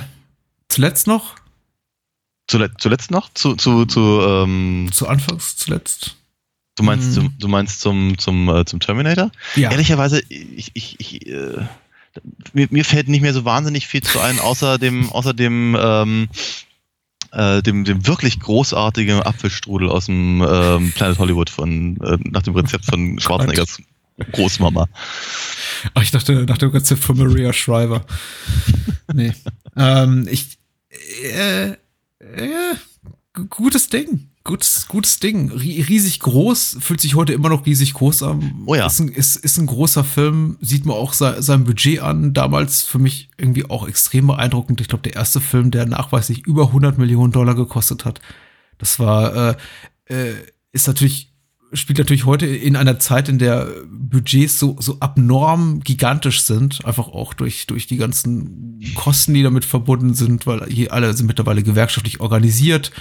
zuletzt noch, Zuletzt, zuletzt noch? Zu, zu, zu, ähm, zu Anfangs zuletzt. Du meinst, Mhm. zum, du meinst zum, zum, äh, zum Terminator? Ja, Ehrlicherweise, ich, ich, ich, äh, mir, mir fällt nicht mehr so wahnsinnig viel zu ein, außer dem, außer dem, ähm, äh, dem, dem wirklich großartigen Apfelstrudel aus dem ähm, Planet Hollywood von, äh, nach dem Rezept von Schwarzeneggers Großmama. Ach, ich dachte, nach dem Rezept von Maria Shriver. nee. ähm, ich, äh, äh, gutes Ding. Gutes, gutes Ding. Rie- Riesig groß, fühlt sich heute immer noch riesig groß an. Oh ja. Ist ein, ist, ist ein großer Film, sieht man auch sein, sein Budget an. Damals für mich irgendwie auch extrem beeindruckend. Ich glaube, der erste Film, der nachweislich über 100 Millionen Dollar gekostet hat. Das war, äh, äh, ist natürlich, spielt natürlich heute in einer Zeit, in der Budgets so, so abnorm gigantisch sind, einfach auch durch, durch die ganzen Kosten, die damit verbunden sind, weil hier alle sind mittlerweile gewerkschaftlich organisiert.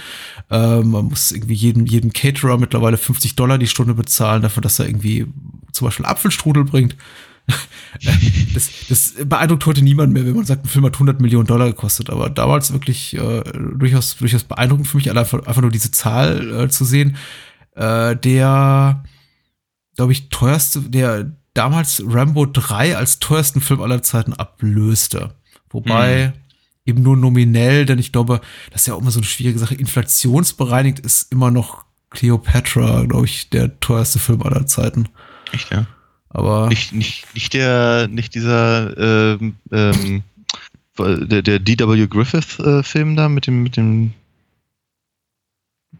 Ähm, man muss irgendwie jedem, jedem Caterer mittlerweile 50 Dollar die Stunde bezahlen dafür, dass er irgendwie zum Beispiel Apfelstrudel bringt. das, das beeindruckt heute niemand mehr, wenn man sagt, ein Film hat 100 Millionen Dollar gekostet. Aber damals wirklich äh, durchaus, durchaus beeindruckend für mich, einfach, einfach nur diese Zahl äh, zu sehen. Äh, der, glaube ich, teuerste, der damals Rambo 3 als teuersten Film aller Zeiten ablöste. Wobei eben nur nominell, denn ich glaube, das ist ja auch immer so eine schwierige Sache. Inflationsbereinigt ist immer noch Cleopatra, glaube ich, der teuerste Film aller Zeiten. Echt, ja? Aber Nicht, nicht, nicht der, nicht dieser, ähm, ähm, der, der D.W. Griffith-Film da mit dem, mit dem,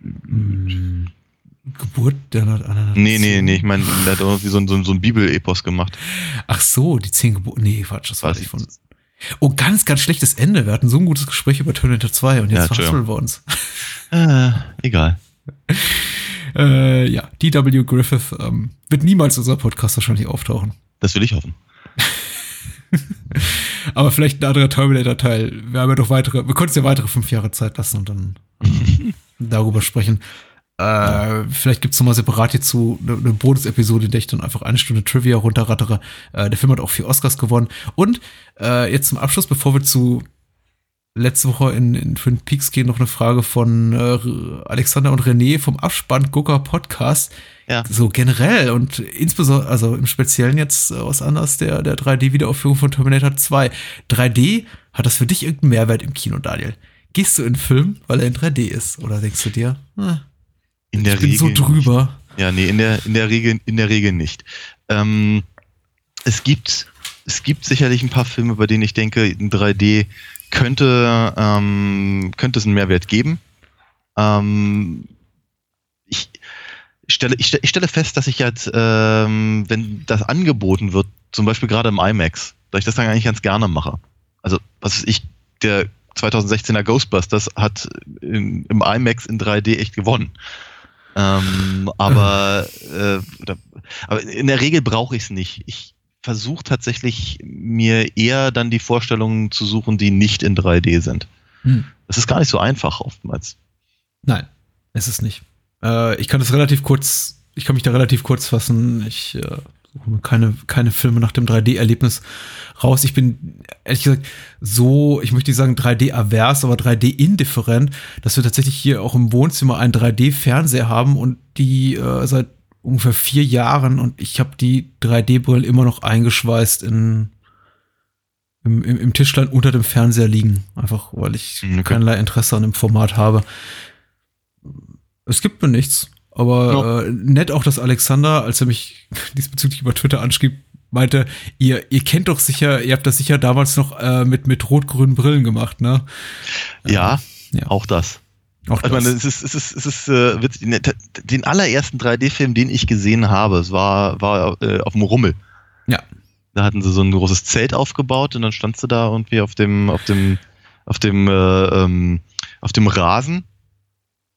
mh, Geburt der Ananas. nee, nee, nee, ich meine, der hat irgendwie so ein, so ein, so ein Bibel-Epos gemacht. Ach so, die zehn Geburten. Nee, Quatsch, das war Weiß nicht ich. von. Oh, ganz, ganz schlechtes Ende. Wir hatten so ein gutes Gespräch über Terminator 2 und Ja, jetzt verhaspeln wir uns. Äh, egal. Äh, ja, D.W. Griffith ähm, wird niemals unser Podcast wahrscheinlich auftauchen. Das will ich hoffen. Aber vielleicht ein anderer Terminator-Teil. Wir haben ja doch weitere, wir konnten uns ja weitere fünf Jahre Zeit lassen und dann äh, darüber sprechen. Äh, vielleicht gibt's noch mal separat hierzu eine, eine Bonus-Episode, in der ich dann einfach eine Stunde Trivia runterrattere. Äh, der Film hat auch vier Oscars gewonnen. Und äh, jetzt zum Abschluss, bevor wir zu letzte Woche in, in Twin Peaks gehen, noch eine Frage von äh, Alexander und René vom Abspann Gucker Podcast. Ja. So generell und insbesondere, also im Speziellen jetzt äh, was anderes, der, der 3D-Wiederaufführung von Terminator 2. 3D, hat das für dich irgendeinen Mehrwert im Kino, Daniel? Gehst du in den Film, weil er in 3D ist? Oder denkst du dir, hm, In der ich bin so drüber? Ja, nee, in der, in der Regel, in der Regel nicht. Ähm, es gibt, es gibt sicherlich ein paar Filme, bei denen ich denke, in 3D könnte, ähm, könnte es einen Mehrwert geben. Ähm, ich stelle, ich, stelle- ich stelle fest, dass ich jetzt, ähm, wenn das angeboten wird, zum Beispiel gerade im IMAX, dass ich das dann eigentlich ganz gerne mache. Also, was weiß ich, der 2016er Ghostbusters hat in, im IMAX in 3D echt gewonnen. Ähm, aber, äh, oder, aber in der Regel brauche ich es nicht. Ich versuche tatsächlich mir eher dann die Vorstellungen zu suchen, die nicht in 3D sind. Hm. Das ist gar nicht so einfach oftmals. Nein, es ist nicht. Äh, ich kann das relativ kurz, ich kann mich da relativ kurz fassen. Ich äh, keine, keine Filme nach dem 3D-Erlebnis raus. Ich bin ehrlich gesagt so, ich möchte nicht sagen 3D-avers, aber 3D-indifferent, dass wir tatsächlich hier auch im Wohnzimmer einen 3D-Fernseher haben und die äh, seit ungefähr vier Jahren und ich habe die 3D-Brille immer noch eingeschweißt in im, im, im Tischlein unter dem Fernseher liegen. Einfach, weil ich okay. keinerlei Interesse an dem Format habe. Es gibt mir nichts. Aber äh, nett auch, dass Alexander, als er mich diesbezüglich über Twitter anschrieb, meinte, ihr, ihr kennt doch sicher, ihr habt das sicher damals noch äh, mit, mit rot-grünen Brillen gemacht, ne? Ja, ja. auch das. Auch Ich meine, es ist, es ist, es ist äh, witzig. Den- Den allerersten 3D-Film, den ich gesehen habe, es war, war äh, auf dem Rummel. Ja. Da hatten sie so ein großes Zelt aufgebaut und dann standst du da irgendwie auf dem, auf dem, auf dem, äh, ähm, auf dem Rasen.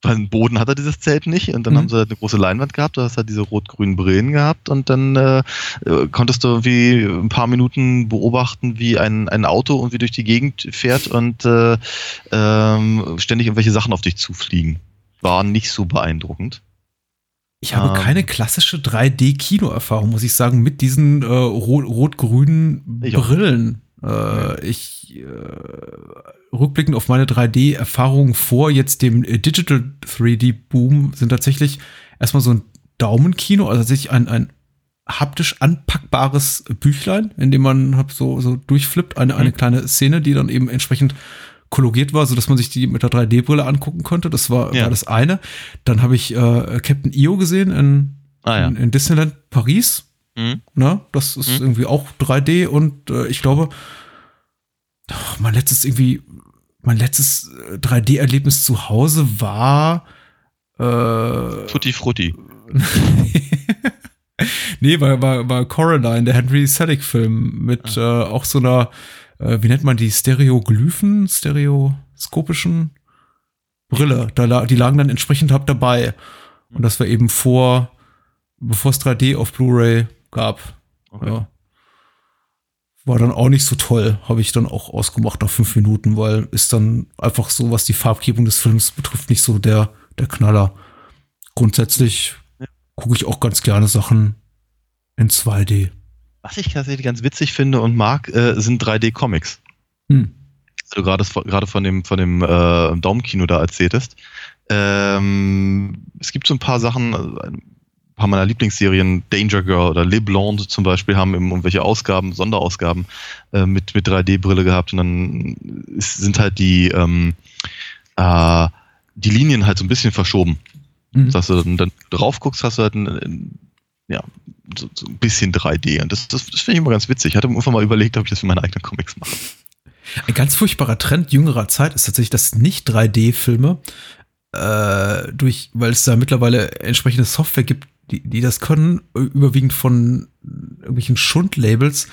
Weil den Boden hat er dieses Zelt nicht und dann Mhm. haben sie halt eine große Leinwand gehabt, da hast halt diese rot-grünen Brillen gehabt und dann äh, äh, konntest du irgendwie ein paar Minuten beobachten, wie ein, ein Auto irgendwie durch die Gegend fährt und äh, ähm, ständig irgendwelche Sachen auf dich zufliegen. War nicht so beeindruckend. Ich habe Ähm. keine klassische 3D-Kino-Erfahrung, muss ich sagen, mit diesen äh, rot- rot-grünen Ich. Brillen. Äh, ich äh, rückblickend auf meine 3D-Erfahrungen vor jetzt dem äh, Digital 3D-Boom sind tatsächlich erstmal so ein Daumenkino, also tatsächlich ein, ein haptisch anpackbares Büchlein, in dem man hab so, so durchflippt, eine, eine kleine Szene, die dann eben entsprechend kollogiert war, so dass man sich die mit der 3D-Brille angucken konnte. Das war, Ja. war das eine. Dann habe ich äh, Captain EO gesehen in, Ah ja. in, in Disneyland Paris. Mhm. Ne? Das ist Mhm. irgendwie auch 3D und äh, ich glaube, oh, mein letztes irgendwie, mein letztes äh, 3D-Erlebnis zu Hause war äh, Tutti Frutti. nee, war, war, war Coraline, der Henry Selick-Film mit äh, auch so einer, äh, wie nennt man die, Stereoglyphen, stereoskopischen Brille. Da, die lagen dann entsprechend hab dabei. Und das war eben vor, bevor es 3D auf Blu-ray gab. Okay. Ja. War dann auch nicht so toll, habe ich dann auch ausgemacht nach fünf Minuten, weil ist dann einfach so, was die Farbgebung des Films betrifft, nicht so der, der Knaller. Grundsätzlich gucke ich auch ganz gerne Sachen in 2D. Was ich tatsächlich ganz witzig finde und mag, äh, sind 3D-Comics. Hm. du gerade von- gerade von dem von dem äh, Daumenkino da erzähltest. Ähm, es gibt so ein paar Sachen, also ein paar meiner Lieblingsserien, Danger Girl oder Le Blonde zum Beispiel, haben eben irgendwelche Ausgaben, Sonderausgaben äh, mit, mit 3D-Brille gehabt und dann ist, sind halt die, ähm, äh, die Linien halt so ein bisschen verschoben. Mhm. Dass du dann, dann drauf guckst, hast du halt ein, ein, ja, so, so ein bisschen 3D. Und das, das, das finde ich immer ganz witzig. Ich hatte irgendwann mal überlegt, ob ich das für meine eigenen Comics mache. Ein ganz furchtbarer Trend jüngerer Zeit ist tatsächlich, dass nicht 3D-Filme äh, durch, weil es da mittlerweile entsprechende Software gibt, die, die das können, äh, überwiegend von irgendwelchen Schundlabels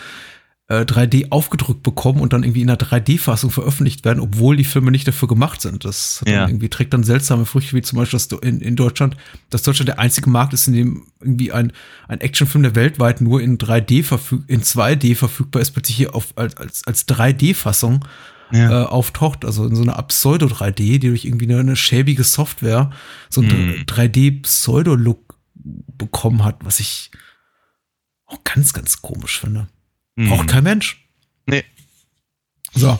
äh, 3D aufgedrückt bekommen und dann irgendwie in einer 3D-Fassung veröffentlicht werden, obwohl die Filme nicht dafür gemacht sind. Das Ja. irgendwie trägt dann seltsame Früchte, wie zum Beispiel dass du in, in Deutschland, dass Deutschland der einzige Markt ist, in dem irgendwie ein, ein Actionfilm, der weltweit nur in 3D verfüg in 2D verfügbar ist, plötzlich hier auf, als, als, als 3D-Fassung ja. äh, auftaucht, also in so einer Pseudo 3D, die durch irgendwie eine, eine schäbige Software so ein hm. 3D Pseudo-Look bekommen hat, was ich auch ganz, ganz komisch finde. Hm. Braucht kein Mensch. Nee. So.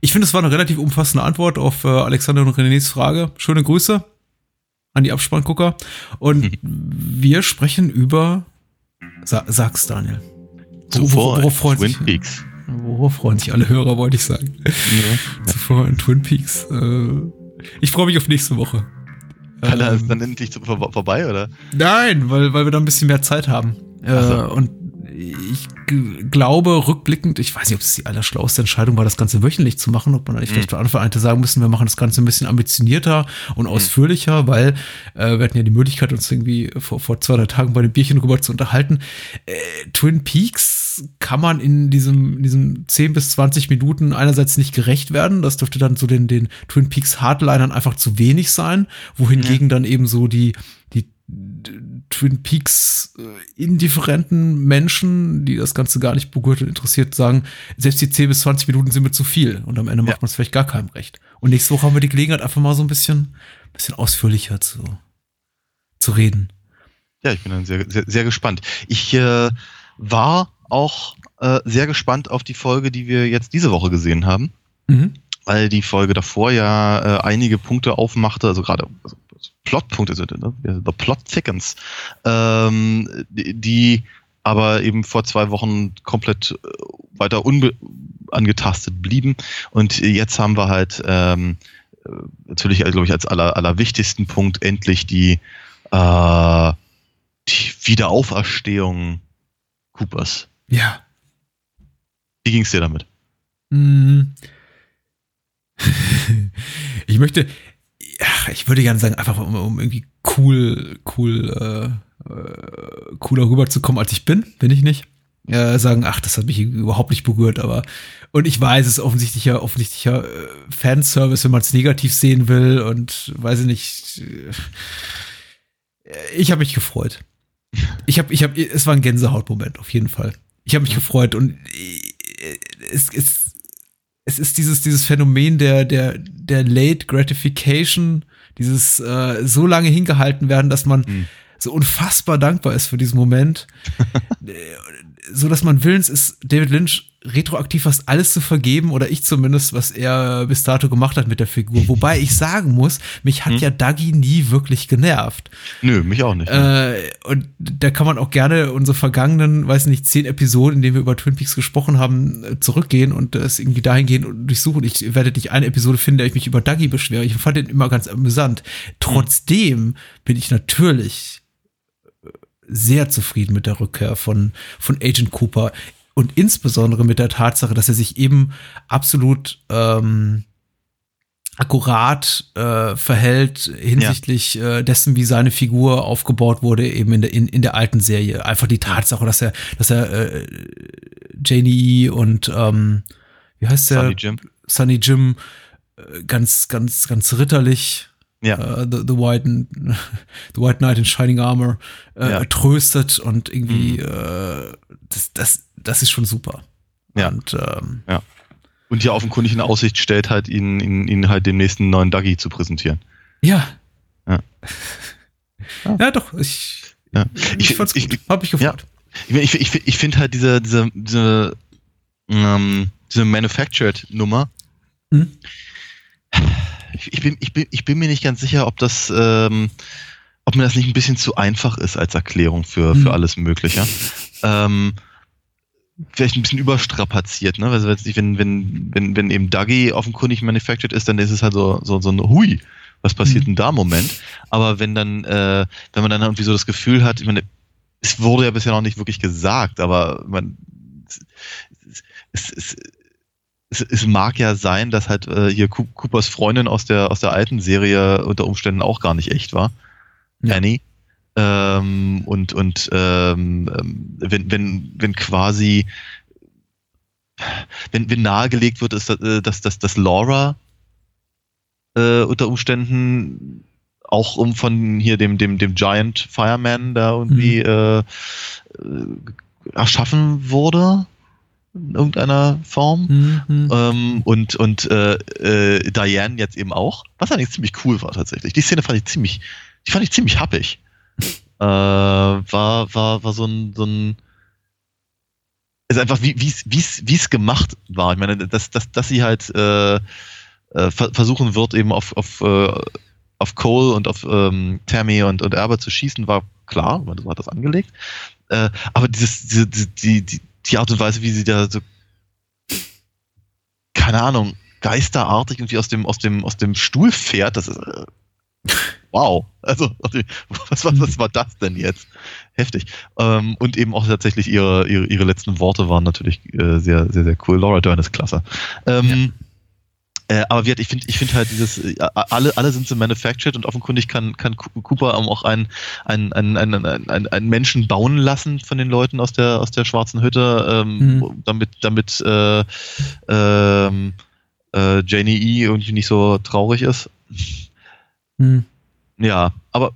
Ich finde, es war eine relativ umfassende Antwort auf äh, Alexander und Renés Frage. Schöne Grüße an die Abspanngucker. Und hm. wir sprechen über. Sa sag's, Daniel. Zuvor worauf freuen Twin sich, Peaks. Worauf freuen sich alle Hörer, wollte ich sagen. Ja. Zuvor in Twin Peaks. Äh, ich freue mich auf nächste Woche. Kann ähm, ist dann endlich vorbei, oder? Nein, weil, weil wir da ein bisschen mehr Zeit haben. Äh, so. Und ich glaube, rückblickend, ich weiß nicht, ob es die allerschlauste Entscheidung war, das Ganze wöchentlich zu machen, ob man eigentlich mhm. vielleicht von Anfang an hätte sagen müssen, wir machen das Ganze ein bisschen ambitionierter und mhm. ausführlicher, weil äh, wir hatten ja die Möglichkeit, uns irgendwie vor, vor zwei, drei Tagen bei dem Bierchen rüber zu unterhalten. Äh, Twin Peaks kann man in diesem, in diesem 10 bis 20 Minuten einerseits nicht gerecht werden. Das dürfte dann so den, den Twin Peaks Hardlinern einfach zu wenig sein, wohingegen mhm. dann eben so die, die Twin Peaks äh, indifferenten Menschen, die das Ganze gar nicht berührt und interessiert, sagen, selbst die 10 bis 20 Minuten sind mir zu viel und am Ende ja. macht man es vielleicht gar keinem recht. Und nächste Woche haben wir die Gelegenheit, einfach mal so ein bisschen, bisschen ausführlicher zu, zu reden. Ja, ich bin dann sehr, sehr, sehr gespannt. Ich äh, war auch äh, sehr gespannt auf die Folge, die wir jetzt diese Woche gesehen haben. Mhm. Weil die Folge davor ja äh, einige Punkte aufmachte, also gerade also Plotpunkte sind, ne? The Plot Thickens, ähm, die aber eben vor zwei Wochen komplett äh, weiter unangetastet blieben. Und jetzt haben wir halt ähm, natürlich, glaube ich, als aller, allerwichtigsten Punkt endlich die, äh, die Wiederauferstehung Coopers. Ja. Wie ging es dir damit? Mm. ich möchte, ach, ich würde gerne sagen, einfach um, um irgendwie cool, cool, äh, äh, cooler rüberzukommen, als ich bin, bin ich nicht. Äh, sagen, ach, das hat mich überhaupt nicht berührt, aber und ich weiß, es ist offensichtlicher, offensichtlicher äh, Fanservice, wenn man es negativ sehen will und weiß ich nicht. Äh, ich habe mich gefreut. Ich habe, ich habe, es war ein Gänsehautmoment auf jeden Fall. Ich habe mich gefreut und äh, es, es, es ist dieses, dieses Phänomen der, der, der Late Gratification, dieses äh, so lange hingehalten werden, dass man mhm. so unfassbar dankbar ist für diesen Moment. so dass man willens ist, David Lynch retroaktiv fast alles zu vergeben oder ich zumindest, was er bis dato gemacht hat mit der Figur. Wobei ich sagen muss, mich hat hm? ja Dougie nie wirklich genervt. Nö, mich auch nicht. Äh, und da kann man auch gerne unsere vergangenen, weiß nicht, zehn Episoden, in denen wir über Twin Peaks gesprochen haben, zurückgehen und es irgendwie dahin gehen und durchsuchen. Ich werde nicht eine Episode finden, der ich mich über Dougie beschwere. Ich fand den immer ganz amüsant. Trotzdem hm. bin ich natürlich sehr zufrieden mit der Rückkehr von, von Agent Cooper und insbesondere mit der Tatsache, dass er sich eben absolut ähm, akkurat äh, verhält hinsichtlich ja. äh, dessen, wie seine Figur aufgebaut wurde, eben in der, in, in der alten Serie. Einfach die Tatsache, dass er, dass er äh, Janie und ähm, wie heißt der? Sunny Jim. Sunny Jim äh, ganz, ganz, ganz ritterlich ja. Uh, the, the, White, the White Knight in Shining Armor äh, ja. tröstet und irgendwie mhm. äh, das, das, das ist schon super. Ja. Und, ähm, ja. Und hier offenkundig in Aussicht stellt, halt ihn, ihn, ihn halt dem nächsten neuen Dougie zu präsentieren. Ja. Ja, ja doch, ich, ja. ich, ich fand's gut. Ich, Hab mich gefreut. Ja. Ich, ich, ich finde halt diese, diese, diese, ähm, diese Manufactured-Nummer. Mhm ich, bin, ich, bin, ich bin mir nicht ganz sicher, ob das, ähm, ob mir das nicht ein bisschen zu einfach ist als Erklärung für, für mhm. alles Mögliche. Ähm, vielleicht ein bisschen überstrapaziert, ne? Also wenn, wenn, wenn, wenn eben Dougie offenkundig manufactured ist, dann ist es halt so, so, so ein Hui, was passiert mhm. denn da Moment? Aber wenn dann, äh, wenn man dann irgendwie so das Gefühl hat, ich meine, es wurde ja bisher noch nicht wirklich gesagt, aber man, es, es, es, es, es mag ja sein, dass halt äh, hier Coopers Freundin aus der, aus der alten Serie unter Umständen auch gar nicht echt war. Ja. Annie. Ähm, und und ähm, ähm wenn, wenn, wenn quasi wenn, wenn nahegelegt wird, ist, äh, dass, dass, dass Laura äh, unter Umständen auch um von hier dem, dem, dem Giant Fireman da irgendwie mhm. äh, äh erschaffen wurde in irgendeiner Form. Mhm. Ähm, und und äh, äh, Diane jetzt eben auch. Was eigentlich ziemlich cool war tatsächlich. Die Szene fand ich ziemlich, die fand ich ziemlich happig. Äh, war, war, war so ein, so ein ist einfach, wie es wie's, wie's gemacht war. Ich meine, dass, dass, dass sie halt äh, äh, versuchen wird, eben auf, auf, äh, auf Cole und auf ähm, Tammy und, und Erber zu schießen, war klar, man hat das angelegt. Äh, aber dieses, diese, die, die, die Art und Weise, wie sie da so, keine Ahnung, geisterartig irgendwie aus dem, aus dem, aus dem Stuhl fährt, das ist, äh, wow. Also, was, was, was war das denn jetzt? Heftig. Ähm, und eben auch tatsächlich ihre, ihre, ihre letzten Worte waren natürlich äh, sehr, sehr, sehr cool. Laura Dern ist klasse. Ähm, ja. Äh, aber wie ich finde ich finde halt dieses, äh, alle, alle sind so manufactured und offenkundig kann, kann Cooper auch einen, einen, einen, einen, einen, einen Menschen bauen lassen von den Leuten aus der, aus der schwarzen Hütte, ähm, mhm. damit, damit äh, ähm, äh, Janie E. irgendwie nicht so traurig ist. Mhm. Ja, aber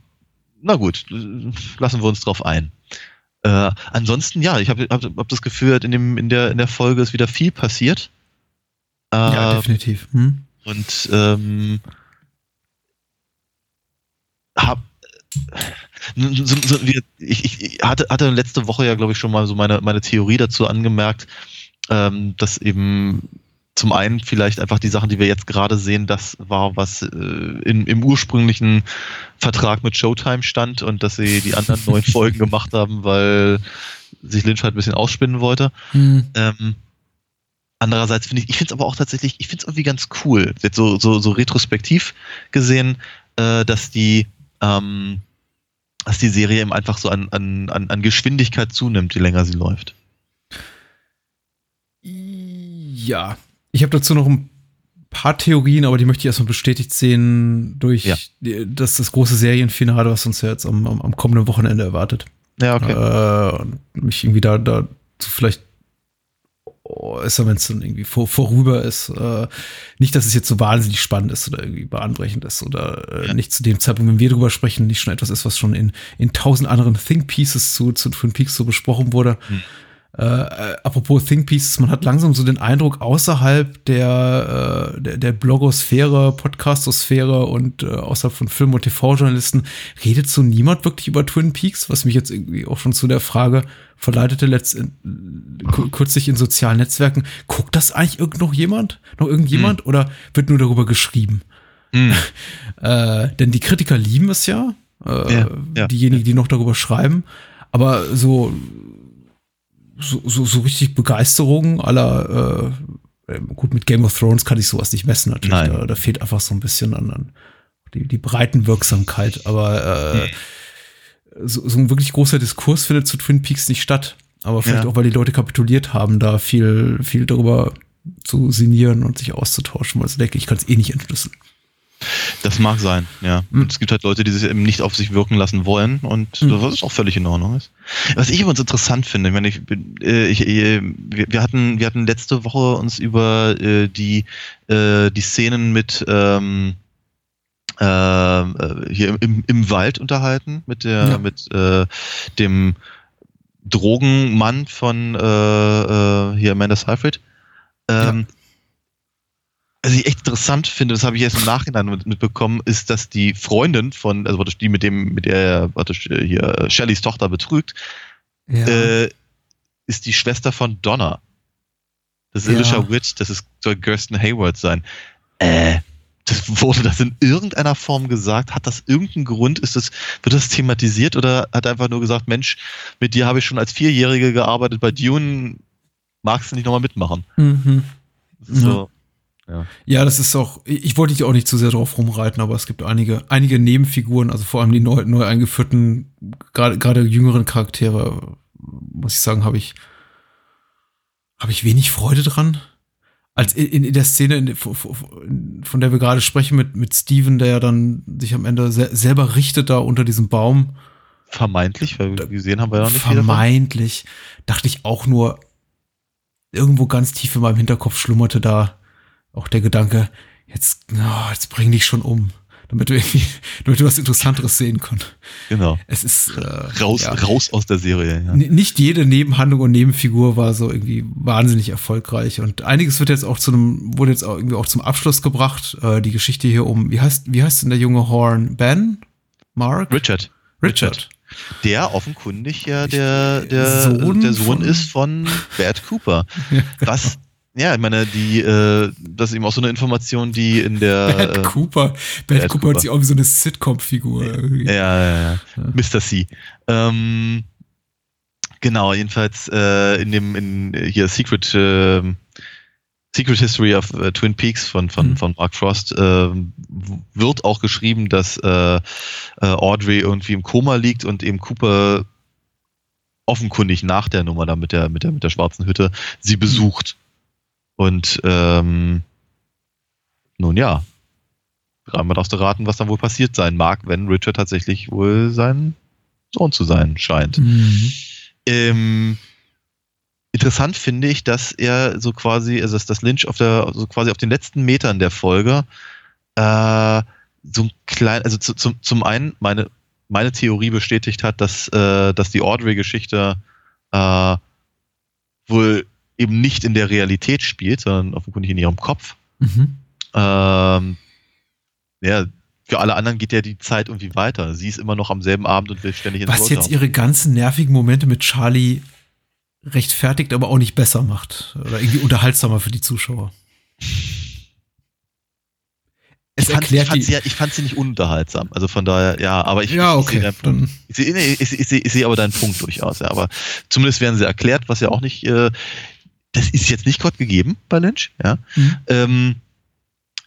na gut, lassen wir uns drauf ein. Äh, ansonsten, ja, ich habe hab, hab das Gefühl, in, dem, in, der, in der Folge ist wieder viel passiert. Äh, ja, definitiv. Hm? Und ähm, hab so, so, ich, ich hatte, hatte letzte Woche ja, glaube ich, schon mal so meine, meine Theorie dazu angemerkt, ähm, dass eben zum einen vielleicht einfach die Sachen, die wir jetzt gerade sehen, das war, was äh, in, im ursprünglichen Vertrag mit Showtime stand und dass sie die anderen neun Folgen gemacht haben, weil sich Lynch halt ein bisschen ausspinnen wollte. Mhm. Ähm, andererseits finde ich, ich finde es aber auch tatsächlich, ich finde es irgendwie ganz cool, jetzt so, so, so retrospektiv gesehen, äh, dass die ähm, dass die Serie eben einfach so an, an, an Geschwindigkeit zunimmt, je länger sie läuft. Ja, ich habe dazu noch ein paar Theorien, aber die möchte ich erstmal bestätigt sehen durch ja. das, das große Serienfinale, was uns ja jetzt am, am, am kommenden Wochenende erwartet. Ja, okay. Äh, und mich irgendwie da, da vielleicht äußern, wenn es dann irgendwie vor, vorüber ist. Äh, nicht, dass es jetzt so wahnsinnig spannend ist oder irgendwie bahnbrechend ist oder äh, ja. nicht zu dem Zeitpunkt, wenn wir drüber sprechen, nicht schon etwas ist, was schon in, in tausend anderen Think Pieces zu, zu Twin Peaks so besprochen wurde. Hm. Äh, äh, apropos Think Pieces, man hat langsam so den Eindruck, außerhalb der, äh, der, der Blogosphäre, Podcastosphäre und äh, außerhalb von Film- und TV-Journalisten redet so niemand wirklich über Twin Peaks, was mich jetzt irgendwie auch schon zu der Frage verleitete, in, kürzlich in sozialen Netzwerken. Guckt das eigentlich irgend noch jemand? Noch irgendjemand? Hm. Oder wird nur darüber geschrieben? Hm. äh, denn die Kritiker lieben es ja, äh, ja, ja diejenigen, die noch darüber schreiben. Aber so so, so, so richtig Begeisterung aller, äh, ähm, gut, mit Game of Thrones kann ich sowas nicht messen natürlich. Da, da, fehlt einfach so ein bisschen an, an die, die Breitenwirksamkeit. Aber äh, so, so ein wirklich großer Diskurs findet zu Twin Peaks nicht statt. Aber vielleicht ja. auch, weil die Leute kapituliert haben, da viel, viel darüber zu sinnieren und sich auszutauschen, weil ich denke, ich kann es eh nicht entschlüsseln. Das mag sein, ja. Mhm. Es gibt halt Leute, die sich eben nicht auf sich wirken lassen wollen und mhm. was auch völlig in Ordnung ist. Was ich übrigens interessant finde, ich meine, ich, äh, ich, äh, wir, hatten, wir hatten letzte Woche uns über äh, die, äh, die Szenen mit ähm, äh, äh, hier im, im Wald unterhalten, mit der, ja. mit äh, dem Drogenmann von hier Amanda Seyfried. Ähm, ja was ich echt interessant finde, das habe ich erst im Nachhinein mitbekommen, ist, dass die Freundin von, also die mit dem, mit der, warte, hier, Shellys Tochter betrügt, ja. äh, ist die Schwester von Donna. Das ist ja. Alicia Witt, das ist, soll Kirsten Hayward sein. Äh, das wurde das in irgendeiner Form gesagt? Hat das irgendeinen Grund? Ist das, wird das thematisiert oder hat er einfach nur gesagt, Mensch, mit dir habe ich schon als Vierjährige gearbeitet bei Dune, magst du nicht nochmal mitmachen? Mhm. So. Ja. Ja. ja, das ist auch, ich wollte dich auch nicht zu sehr drauf rumreiten, aber es gibt einige, einige Nebenfiguren, also vor allem die neu, neu eingeführten, gerade, gerade jüngeren Charaktere, muss ich sagen, habe ich, habe ich wenig Freude dran. Als in, in der Szene, von der wir gerade sprechen, mit, mit Steven, der ja dann sich am Ende se selber richtet da unter diesem Baum. Vermeintlich, weil wir gesehen haben wir ja noch nicht Vermeintlich. Dachte ich auch nur, irgendwo ganz tief in meinem Hinterkopf schlummerte da auch der Gedanke, jetzt, oh, jetzt bring dich schon um. damit du irgendwie, damit du was Interessanteres sehen kannst. Genau. Es ist äh, Raus, ja. raus aus der Serie. Ja. Nicht jede Nebenhandlung und Nebenfigur war so irgendwie wahnsinnig erfolgreich und einiges wird jetzt auch zu einem, wurde jetzt auch irgendwie auch zum Abschluss gebracht. Äh, die Geschichte hier um, wie heißt, wie heißt denn der junge Horn? Ben? Mark? Richard. Richard. Der offenkundig ja der, der Sohn der Sohn von- ist von Bert Cooper. Was, ja, ich meine, die, äh, das ist eben auch so eine Information, die in der. Bad äh, Cooper. Bad Bad Cooper hat sich auch wie so eine Sitcom-Figur. irgendwie. Ja, ja, ja. Mr. C. Ähm, genau, jedenfalls äh, in dem in äh, hier Secret ähm, Secret History of äh, Twin Peaks von von Mhm. von Mark Frost ähm, wird auch geschrieben, dass äh, äh, Audrey irgendwie im Koma liegt und eben Cooper offenkundig nach der Nummer da mit der mit der mit der schwarzen Hütte sie besucht und ähm, nun ja, Rahmen darfst du raten, was dann wohl passiert sein mag, wenn Richard tatsächlich wohl sein Sohn zu sein scheint. Mhm. Ähm, interessant finde ich, dass er so quasi, also dass das Lynch auf der, so quasi auf den letzten Metern der Folge äh, so ein klein, also zu, zum, zum einen meine, meine Theorie bestätigt hat, dass, äh, dass die Audrey-Geschichte äh, wohl eben nicht in der Realität spielt, sondern offenkundig in ihrem Kopf. Mhm. Ähm, ja, für alle anderen geht ja die Zeit irgendwie weiter. Sie ist immer noch am selben Abend und will ständig ins Was jetzt ihre ganzen nervigen Momente mit Charlie rechtfertigt, aber auch nicht besser macht. Oder irgendwie unterhaltsamer für die Zuschauer. Es ich fand, ich, fand sie, ich fand sie nicht unterhaltsam. Also von daher, ja, aber ich, Ja, okay, ich sehe ich, sehe, ich sehe aber deinen Punkt durchaus, ja. Aber zumindest werden sie erklärt, was ja auch nicht, äh, das ist jetzt nicht Gott gegeben bei Lynch, ja. Mhm. Ähm,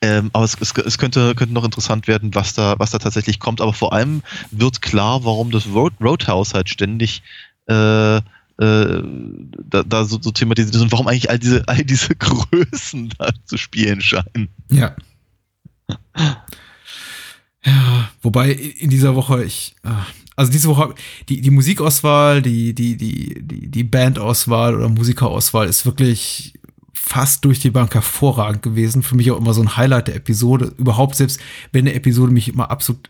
ähm, aber es, es, es könnte, könnte noch interessant werden, was da, was da tatsächlich kommt. Aber vor allem wird klar, warum das Road, Roadhouse halt ständig äh, äh, da, da so, so thematisiert ist und warum eigentlich all diese, all diese Größen da zu spielen scheinen. Ja. Ja, wobei in dieser Woche ich, ah, also diese Woche, die, die Musikauswahl, die, die, die, die, Bandauswahl oder Musikerauswahl ist wirklich fast durch die Bank hervorragend gewesen. Für mich auch immer so ein Highlight der Episode. Überhaupt selbst, wenn eine Episode mich immer absolut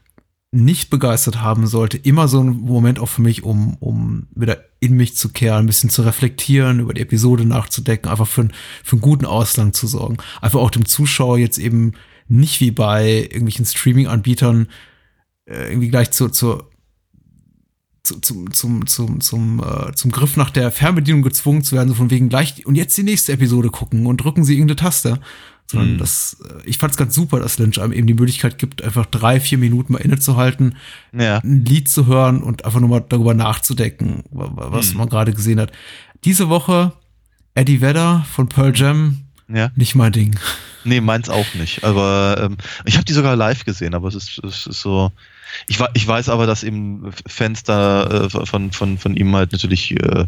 nicht begeistert haben sollte, immer so ein Moment auch für mich, um, um wieder in mich zu kehren, ein bisschen zu reflektieren, über die Episode nachzudenken, einfach für, einen- für einen guten Ausgang zu sorgen. Einfach auch dem Zuschauer jetzt eben nicht wie bei irgendwelchen Streaming-Anbietern äh, irgendwie gleich zu, zu, zu, zum, zum, zum, zum, äh, zum Griff nach der Fernbedienung gezwungen zu werden, so von wegen gleich und jetzt die nächste Episode gucken und drücken sie irgendeine Taste. Sondern Mhm. das, äh, ich fand es ganz super, dass Lynch einem eben die Möglichkeit gibt, einfach drei, vier Minuten mal innezuhalten, Ja. ein Lied zu hören und einfach nur mal darüber nachzudenken, wa- wa- was Hm. man gerade gesehen hat. Diese Woche Eddie Vedder von Pearl Jam, Ja. nicht mein Ding. Nee, meins auch nicht. Aber ähm, ich habe die sogar live gesehen, aber es ist, es ist so. Ich, ich weiß aber, dass eben Fans da äh, von, von, von ihm halt natürlich äh,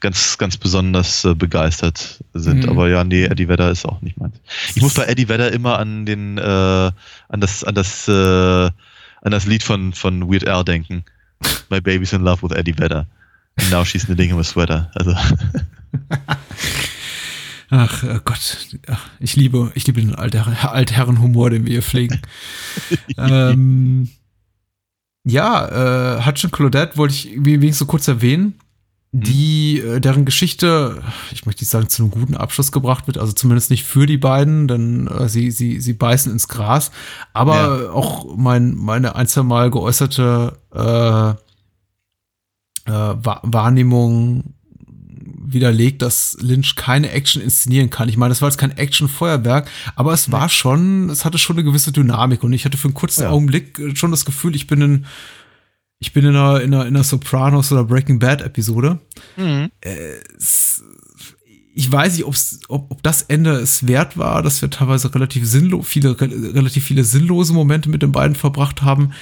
ganz, ganz besonders äh, begeistert sind. Mhm. Aber ja, nee, Eddie Vedder ist auch nicht meins. Ich muss bei Eddie Vedder immer an den, äh, an das, an das, äh, an das Lied von, von Weird Al denken. My Baby's in Love with Eddie Vedder. And now she's knitting him a sweater. Also, Ach äh, Gott, ich liebe, ich liebe den Altherren, Altherrenhumor, den wir hier pflegen. ähm, ja, äh, Hutch und Claudette wollte ich wenigstens so kurz erwähnen, die, äh, deren Geschichte, ich möchte nicht sagen, zu einem guten Abschluss gebracht wird, also zumindest nicht für die beiden, denn äh, sie, sie, sie beißen ins Gras, aber auch mein, meine ein, zwei Mal geäußerte äh, äh, Wa- Wahrnehmung widerlegt, dass Lynch keine Action inszenieren kann. Ich meine, das war jetzt kein Action-Feuerwerk, aber es war schon, es hatte schon eine gewisse Dynamik und ich hatte für einen kurzen Ja. Augenblick äh, schon das Gefühl, ich bin in, ich bin in einer, in einer, in einer Sopranos oder Breaking Bad Episode. Es, ich weiß nicht, ob's, ob, ob das Ende es wert war, dass wir teilweise relativ sinnlos, viele, relativ viele sinnlose Momente mit den beiden verbracht haben.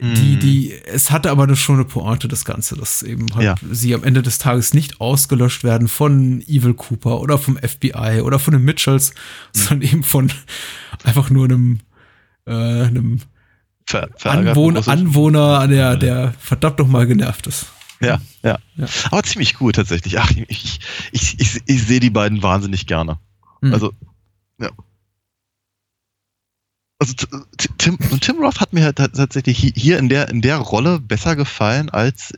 Die, die, es hatte aber eine- schon eine Pointe, das Ganze, dass eben halt Ja. sie am Ende des Tages nicht ausgelöscht werden von Evil Cooper oder vom FBI oder von den Mitchells, sondern eben von einfach nur einem, äh, einem ver Anwohner, russischen- Anwohner, der, der verdammt noch mal genervt ist. Ja, ja, Ja. Aber ziemlich cool tatsächlich. Ach, ich, ich, ich, ich sehe die beiden wahnsinnig gerne. Hm. Also, ja. Also Tim, und Tim Roth hat mir halt tatsächlich hier in der, in der Rolle besser gefallen als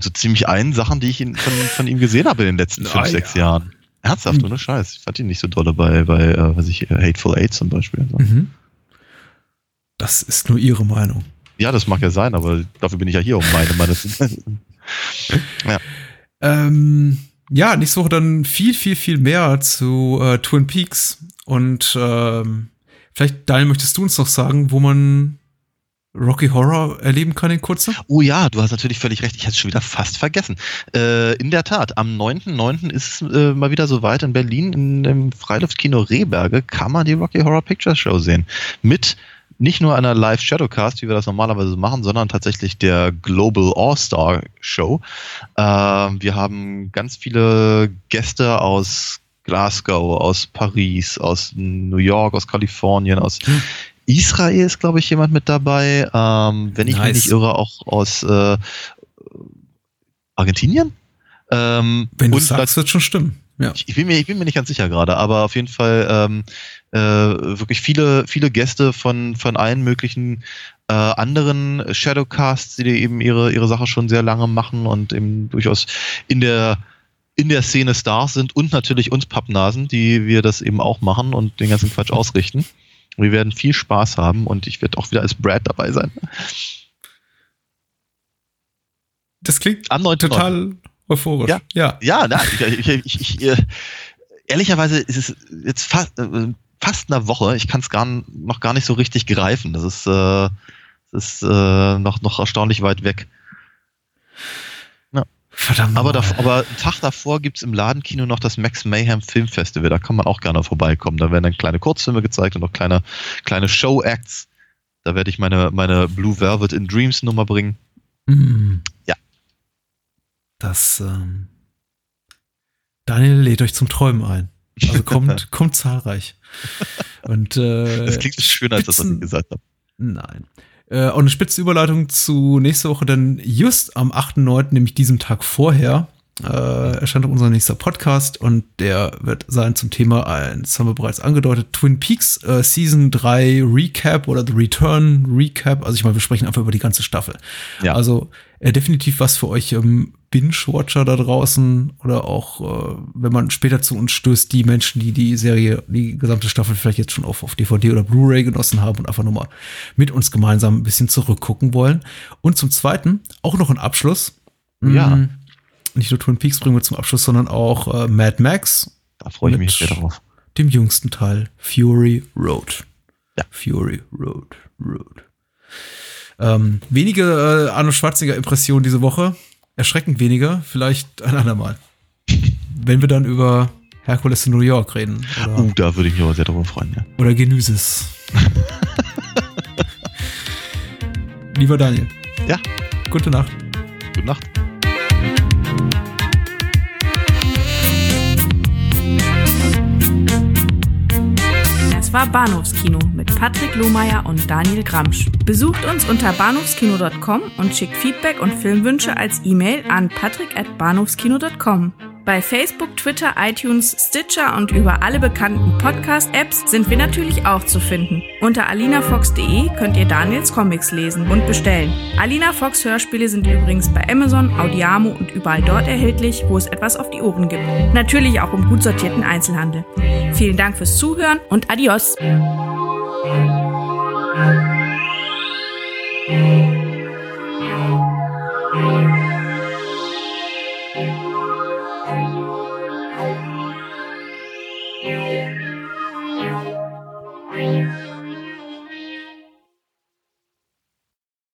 so ziemlich allen Sachen, die ich in, von, von ihm gesehen habe in den letzten fünf, sechs ja. Jahren. Ernsthaft, ohne Scheiß. Ich fand ihn nicht so dolle bei, bei äh, was ich, Hateful Eight zum Beispiel. Mhm. Das ist nur Ihre Meinung. Ja, das mag ja sein, aber dafür bin ich ja hier, um meine Meinung zu ja. Ähm, ja, nächste Woche dann viel, viel, viel mehr zu äh, Twin Peaks. Und ähm, vielleicht, Daniel, möchtest du uns noch sagen, wo man Rocky Horror erleben kann in kurzer? Oh ja, du hast natürlich völlig recht. Ich hatte es schon wieder fast vergessen. Äh, in der Tat, am 9.9. ist es äh, mal wieder soweit in Berlin in dem Freiluftkino Rehberge kann man die Rocky Horror Picture Show sehen. Mit nicht nur einer Live Shadowcast, wie wir das normalerweise machen, sondern tatsächlich der Global All-Star Show. Äh, wir haben ganz viele Gäste aus Glasgow, aus Paris, aus New York, aus Kalifornien, aus Israel ist, glaube ich, jemand mit dabei. Ähm, wenn ich nice. mich nicht irre, auch aus äh, Argentinien. Ähm, wenn du sagst, wird schon stimmen. Ja. Ich, bin mir, ich bin mir nicht ganz sicher gerade, aber auf jeden Fall ähm, äh, wirklich viele, viele Gäste von, von allen möglichen äh, anderen Shadowcasts, die eben ihre, ihre Sache schon sehr lange machen und eben durchaus in der in der Szene Stars sind und natürlich uns Pappnasen, die wir das eben auch machen und den ganzen Quatsch ausrichten. Wir werden viel Spaß haben und ich werde auch wieder als Brad dabei sein. Das klingt total euphorisch. Ja, ja, ja na, ich, ich, ich, ich, ehrlicherweise ist es jetzt fast, äh, fast eine Woche. Ich kann es gar, noch gar nicht so richtig greifen. Das ist, äh, das ist äh, noch, noch erstaunlich weit weg. Verdammt. Aber, da, aber einen Tag davor gibt es im Ladenkino noch das Max Mayhem Film Festival. Da kann man auch gerne vorbeikommen. Da werden dann kleine Kurzfilme gezeigt und auch kleine, kleine Show-Acts. Da werde ich meine, meine Blue Velvet in Dreams Nummer bringen. Mm. Ja. Das, ähm, Daniel lädt euch zum Träumen ein. Also kommt, kommt zahlreich. Und, äh, das klingt schöner, als das, was ich gesagt habe. Nein. Äh, auch eine spitze Überleitung zu nächste Woche, denn just am 8.9., nämlich diesem Tag vorher, äh, erscheint unser nächster Podcast und der wird sein zum Thema, das haben wir bereits angedeutet, Twin Peaks äh, Season 3 Recap oder The Return Recap. Also ich meine, wir sprechen einfach über die ganze Staffel. Ja. Also äh, definitiv was für euch ähm, Binge-Watcher da draußen oder auch, äh, wenn man später zu uns stößt, die Menschen, die die Serie, die gesamte Staffel vielleicht jetzt schon auf, auf DVD oder Blu-ray genossen haben und einfach nur mal mit uns gemeinsam ein bisschen zurückgucken wollen. Und zum Zweiten auch noch ein Abschluss. Ja. Hm, nicht nur Twin Peaks bringen wir zum Abschluss, sondern auch äh, Mad Max. Da freue ich mich sehr drauf. Dem jüngsten Teil, Fury Road. Ja. Fury Road, Road. Ähm, wenige äh, Arno Schwarzenegger Impressionen diese Woche. Erschreckend weniger, vielleicht ein andermal. Wenn wir dann über Herkules in New York reden. Oder, uh, da würde ich mich aber sehr darüber freuen, ja. Oder Genesis. Lieber Daniel. Ja. Gute Nacht. War Bahnhofskino mit Patrick Lohmeier und Daniel Gramsch. Besucht uns unter bahnhofskino.com und schickt Feedback und Filmwünsche als E-Mail an patrick@bahnhofskino.com. Bei Facebook, Twitter, iTunes, Stitcher und über alle bekannten Podcast-Apps sind wir natürlich auch zu finden. Unter alinafox.de könnt ihr Daniels Comics lesen und bestellen. Alina Fox Hörspiele sind übrigens bei Amazon, Audiamo und überall dort erhältlich, wo es etwas auf die Ohren gibt. Natürlich auch im gut sortierten Einzelhandel. Vielen Dank fürs Zuhören und adios.